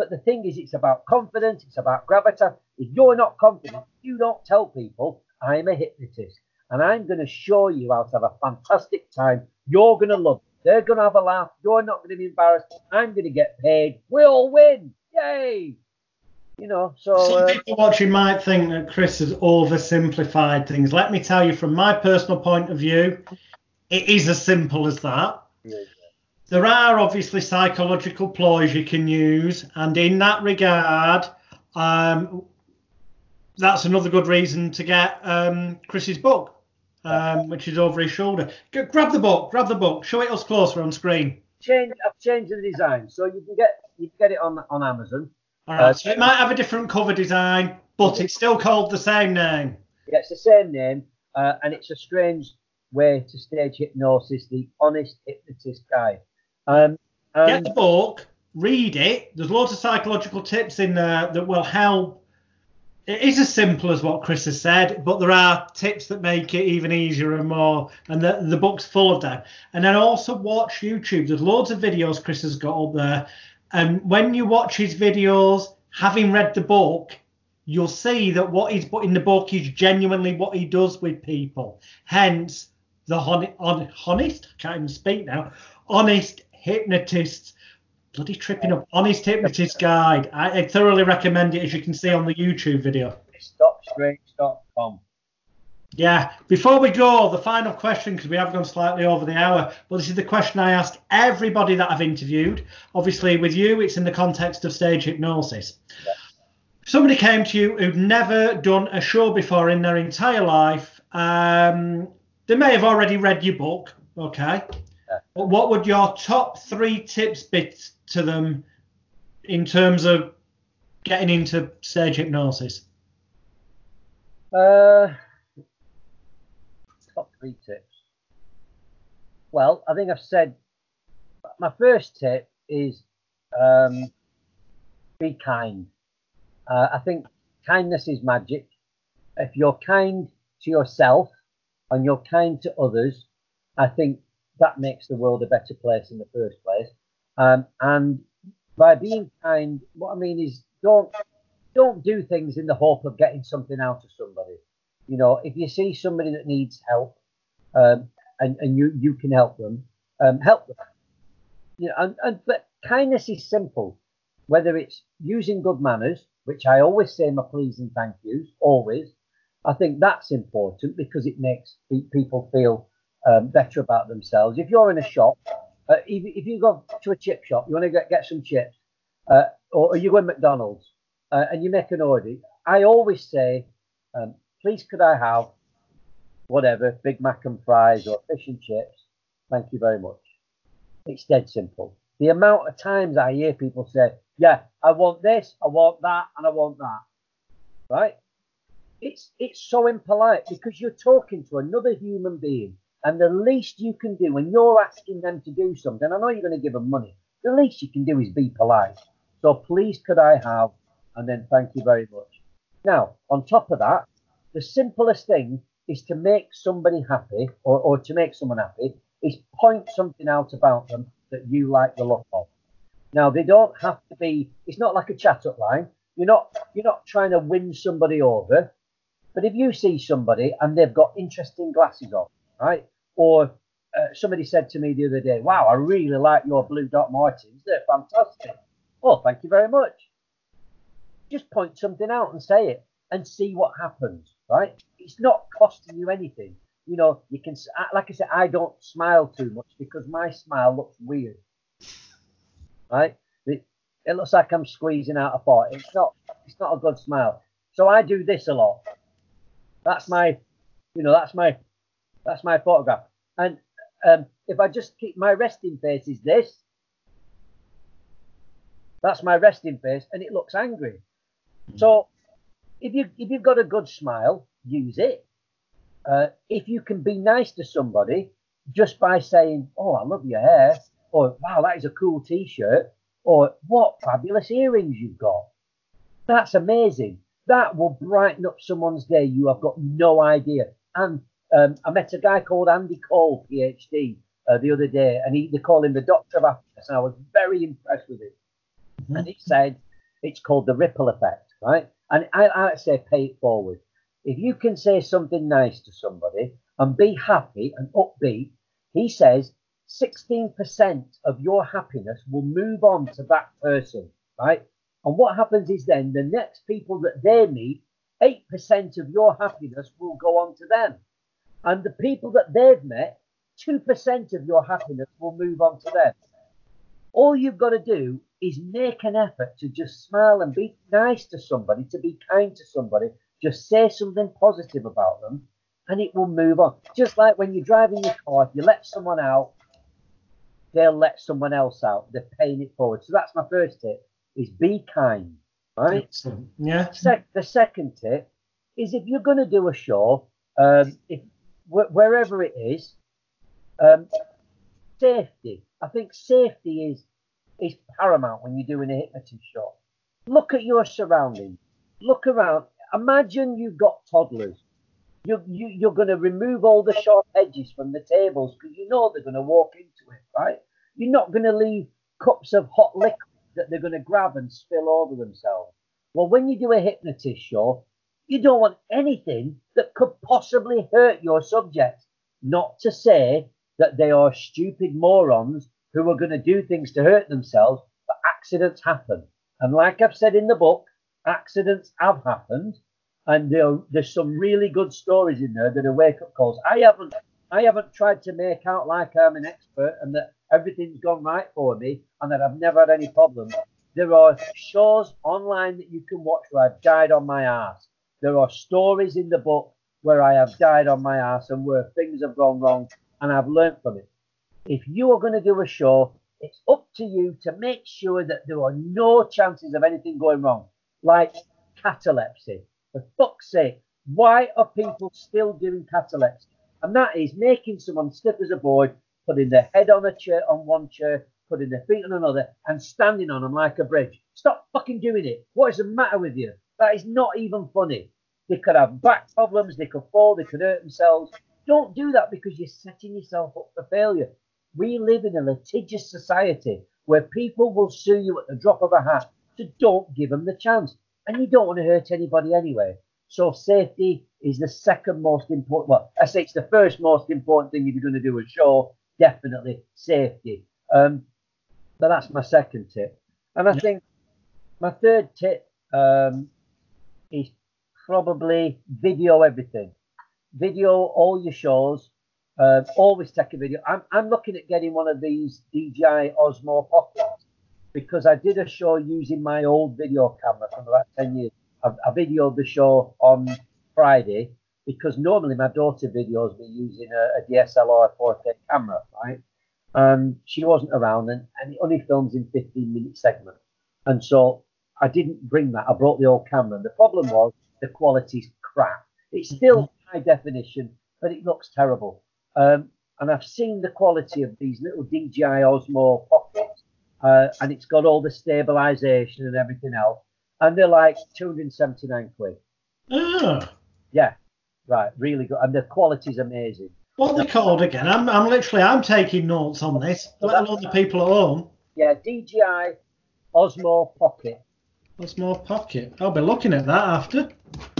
Speaker 2: But the thing is, it's about confidence, it's about gravitas. If you're not confident, you don't tell people, I'm a hypnotist and I'm going to show you how to have a fantastic time. You're going to love it. They're going to have a laugh. You're not going to be embarrassed. I'm going to get paid. We'll win. Yay. You know, so.
Speaker 1: Some uh, people watching might think that Chris has oversimplified things. Let me tell you, from my personal point of view, it is as simple as that. Yeah there are obviously psychological ploys you can use, and in that regard, um, that's another good reason to get um, Chris's book, um, which is over his shoulder. G- grab the book, grab the book, show it us closer on screen.
Speaker 2: Change, I've changed the design, so you can get you can get it on on Amazon.
Speaker 1: All right, uh, so it might have a different cover design, but it's still called the same name.
Speaker 2: Yeah, it's the same name, uh, and it's a strange way to stage hypnosis, the honest hypnotist guide. Um,
Speaker 1: Get the book, read it. There's lots of psychological tips in there that will help. It is as simple as what Chris has said, but there are tips that make it even easier and more. And the, the book's full of them. And then also watch YouTube. There's loads of videos Chris has got up there. And when you watch his videos, having read the book, you'll see that what he's put in the book is genuinely what he does with people. Hence, the hon- on, honest, I can't even speak now, honest hypnotists bloody tripping up honest hypnotist guide. I, I, thoroughly recommend it as you can see on the youtube video.
Speaker 2: Stopstrange.com
Speaker 1: yeah before we go the final question because we have gone slightly over the hour but this is the question i ask everybody that i've interviewed. Obviously with you it's in the context of stage hypnosis. Yeah. somebody came to you who'd never done a show before in their entire life. Um, they may have already read your book okay what would your top three tips be to them in terms of getting into stage hypnosis?
Speaker 2: Uh, top three tips. Well, I think I've said my first tip is um, be kind. Uh, I think kindness is magic. If you're kind to yourself and you're kind to others, I think that makes the world a better place in the first place. Um, and by being kind, what I mean is don't don't do things in the hope of getting something out of somebody. You know, if you see somebody that needs help, um, and, and you you can help them, um, help them. You know, and, and but kindness is simple. Whether it's using good manners, which I always say my please and thank yous, always. I think that's important because it makes people feel um, better about themselves. If you're in a shop, uh, if, if, you go to a chip shop, you want to get, get some chips, uh, or, or, you go to McDonald's uh, and you make an order, I always say, um, please could I have whatever, Big Mac and fries or fish and chips? Thank you very much. It's dead simple. The amount of times I hear people say, yeah, I want this, I want that, and I want that. Right? It's it's so impolite because you're talking to another human being, and the least you can do when you're asking them to do something, I know you're going to give them money. The least you can do is be polite. So please, could I have, and then thank you very much. Now, on top of that, the simplest thing is to make somebody happy, or, or to make someone happy, is point something out about them that you like the look of. Now they don't have to be. It's not like a chat up line. You're not. You're not trying to win somebody over. But if you see somebody and they've got interesting glasses on, right? Or uh, somebody said to me the other day, "Wow, I really like your blue Doc Martens. They're fantastic." Oh, thank you very much. Just point something out and say it, and see what happens. Right? It's not costing you anything you know, you can, like I said, I don't smile too much because my smile looks weird. Right? It, looks like I'm squeezing out a fart. It's not, it's not a good smile. So I do this a lot. That's my, you know, that's my, that's my photograph. And um, if I just keep my resting face is this. That's my resting face, and it looks angry. So if you if you've got a good smile, use it. Uh, if you can be nice to somebody just by saying, "Oh, I love your hair," or "Wow, that is a cool T-shirt," or "What fabulous earrings you've got," that's amazing. That will brighten up someone's day. You have got no idea. And um, I met a guy called Andy Cope, PhD, uh, the other day, and he, they call him the Doctor of Happiness. And I was very impressed with it. Mm-hmm. And he said it's called the ripple effect, right? And I, I say pay it forward. If you can say something nice to somebody and be happy and upbeat, he says 16% of your happiness will move on to that person, right? And what happens is then the next people that they meet, 8% of your happiness will go on to them. And the people that they've met, 2% of your happiness will move on to them. All you've got to do is make an effort to just smile and be nice to somebody, to be kind to somebody, just say something positive about them and it will move on. Just like when you're driving your car, if you let someone out, they'll let someone else out. They're paying it forward. So that's my first tip is be kind. Right?
Speaker 1: Excellent. Yeah.
Speaker 2: Se- the second tip is if you're going to do a show, um, if wh- wherever it is, um, safety. I think safety is is paramount when you're doing a hypnotist show. Look at your surroundings. Look around imagine you've got toddlers. You, you, you're going to remove all the sharp edges from the tables because you know they're going to walk into it, right? You're not going to leave cups of hot liquid that they're going to grab and spill over themselves. Well, when you do a hypnotist show, you don't want anything that could possibly hurt your subjects, Not to say that they are stupid morons who are going to do things to hurt themselves, but accidents happen. And like I've said in the book, accidents have happened, and there, there's some really good stories in there that are wake up calls. I haven't I haven't tried to make out like I'm an expert and that everything's gone right for me and that I've never had any problems. There are shows online that you can watch where I've died on my ass. There are stories in the book where I have died on my ass and where things have gone wrong and I've learned from it. If you are going to do a show, it's up to you to make sure that there are no chances of anything going wrong like catalepsy. For fuck's sake, why are people still doing catalepsy? And that is making someone stiff as a board, putting their head on a chair on one chair, putting their feet on another, and standing on them like a bridge. Stop fucking doing it. What is the matter with you? That is not even funny. They could have back problems, they could fall, they could hurt themselves. Don't do that because you're setting yourself up for failure. We live in a litigious society where people will sue you at the drop of a hat. So don't give them the chance. And you don't want to hurt anybody anyway. So safety is the second most important. Well, I say it's the first most important thing if you're going to do a show. Definitely safety. Um, but that's my second tip. And I think my third tip um, is probably video everything. Video all your shows. Uh, always take a video. I'm, I'm looking at getting one of these DJI Osmo Pockets because I did a show using my old video camera from about 10 years. I, I videoed the show on Friday because normally my daughter videos me using a, a DSLR 4K camera, right? And she wasn't around and, and it only films in 15 minute segments. And so I didn't bring that. I brought the old camera. And the problem was the quality's crap. It's still high definition, but it looks terrible. Um, and I've seen the quality of these little DJI Osmo pockets, uh, and it's got all the stabilization and everything else, and they're like 279 quid.
Speaker 1: Ah.
Speaker 2: Yeah, right, really good, and the quality's amazing.
Speaker 1: What they called again? I'm, I'm literally I'm taking notes on this, let alone the people at home.
Speaker 2: Yeah, DJI Osmo Pocket.
Speaker 1: Osmo Pocket. I'll be looking at that after.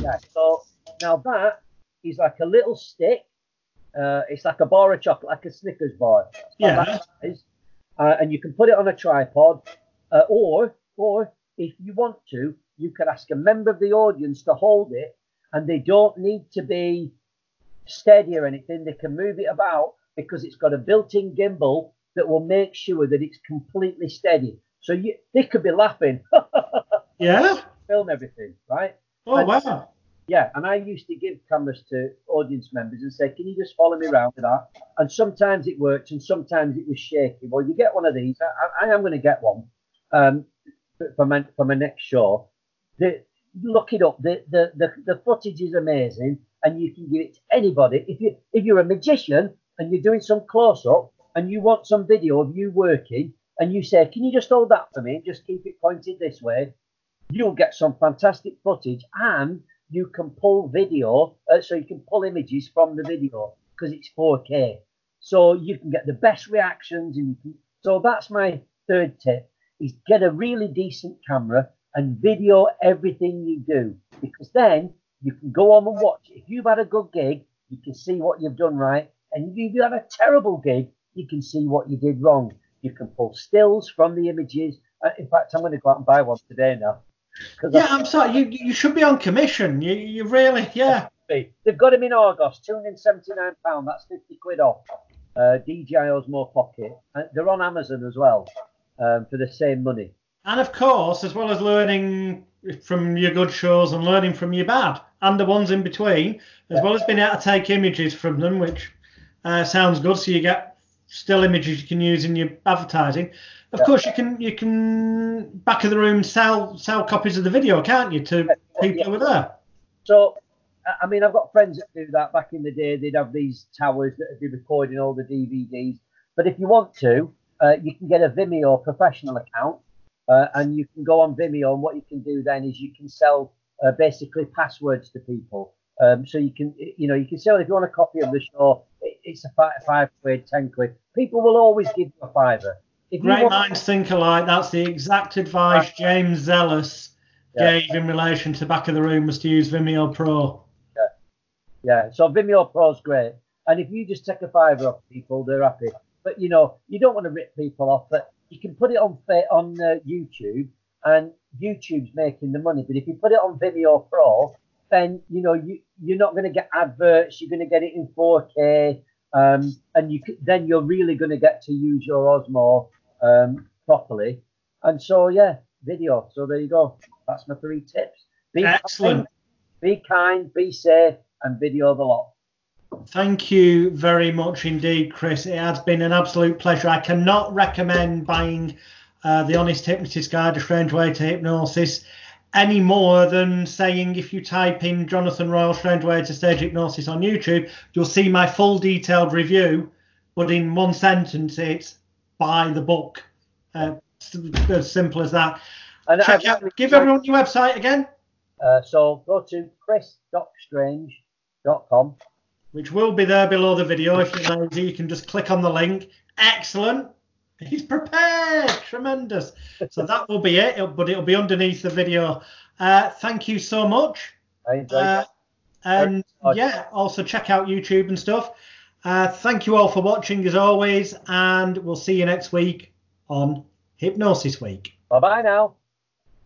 Speaker 2: Yeah, so now that is like a little stick. Uh, it's like a bar of chocolate, like a Snickers bar.
Speaker 1: Yeah.
Speaker 2: Uh, and you can put it on a tripod, uh, or or if you want to, you could ask a member of the audience to hold it, and they don't need to be steady or anything. They can move it about because it's got a built-in gimbal that will make sure that it's completely steady. So you, they could be laughing.
Speaker 1: yeah.
Speaker 2: Film everything, right?
Speaker 1: Oh
Speaker 2: and,
Speaker 1: wow.
Speaker 2: Yeah, and I used to give cameras to audience members and say, "Can you just follow me around with that?" And sometimes it worked, and sometimes it was shaky. Well, you get one of these. I, I am going to get one um, for my for my next show. The, look it up. The, the the the footage is amazing, and you can give it to anybody. If you if you're a magician and you're doing some close up and you want some video of you working, and you say, "Can you just hold that for me and just keep it pointed this way?" You'll get some fantastic footage, and you can pull video, uh, so you can pull images from the video because it's 4K. So you can get the best reactions, and you can, so that's my third tip: is get a really decent camera and video everything you do because then you can go on and watch. If you've had a good gig, you can see what you've done right, and if you've had a terrible gig, you can see what you did wrong. You can pull stills from the images. Uh, in fact, I'm going to go out and buy one today now.
Speaker 1: Yeah, I'm sorry. You you should be on commission. You you really yeah.
Speaker 2: They've got him in Argos, two hundred and seventy nine pound. That's fifty quid off. Uh, DJI Osmo Pocket. Uh, they're on Amazon as well um, for the same money.
Speaker 1: And of course, as well as learning from your good shows and learning from your bad and the ones in between, as yeah. well as being able to take images from them, which uh, sounds good. So you get still images you can use in your advertising. Of yeah. course, you can you can back of the room sell sell copies of the video, can't you, to people who there?
Speaker 2: So, I mean, I've got friends that do that. Back in the day, they'd have these towers that would be recording all the DVDs. But if you want to, uh, you can get a Vimeo professional account, uh, and you can go on Vimeo. And what you can do then is you can sell uh, basically passwords to people. Um, so you can, you know, you can sell if you want a copy of the show. It's a five, five quid, ten quid. People will always give you a fiver.
Speaker 1: If Great want... minds think alike. That's the exact advice James Zellis yeah. gave in relation to back of the room was to use Vimeo Pro.
Speaker 2: Yeah, yeah. So Vimeo Pro is great, and if you just take a fiver off people, they're happy. But you know, you don't want to rip people off. But you can put it on on uh, YouTube, and YouTube's making the money. But if you put it on Vimeo Pro, then you know you you're not going to get adverts. You're going to get it in 4K, um, and you then you're really going to get to use your Osmo um, properly. And so, yeah, video. So there you go. That's my three tips.
Speaker 1: Be Excellent.
Speaker 2: Kind, be kind, be safe, and video the lot.
Speaker 1: Thank you very much indeed, Chris. It has been an absolute pleasure. I cannot recommend buying uh, The Honest Hypnotist Guide, A Strange Way to Hypnosis any more than saying if you type in Jonathan Royle Strange Way to Stage Hypnosis on YouTube, you'll see my full detailed review. But in one sentence, it's buy the book. Uh, as simple as that. And Check out, give everyone your website again.
Speaker 2: Uh, so go to chris.strange.com.
Speaker 1: Which will be there below the video. If you're lazy, you can just click on the link. Excellent. He's prepared. Tremendous. So that will be it, it'll, but it'll be underneath the video. Uh, thank you so much. Uh, and yeah, also check out YouTube and stuff. Uh, thank you all for watching as always, and we'll see you next week on Hypnosis Week.
Speaker 2: Bye bye now.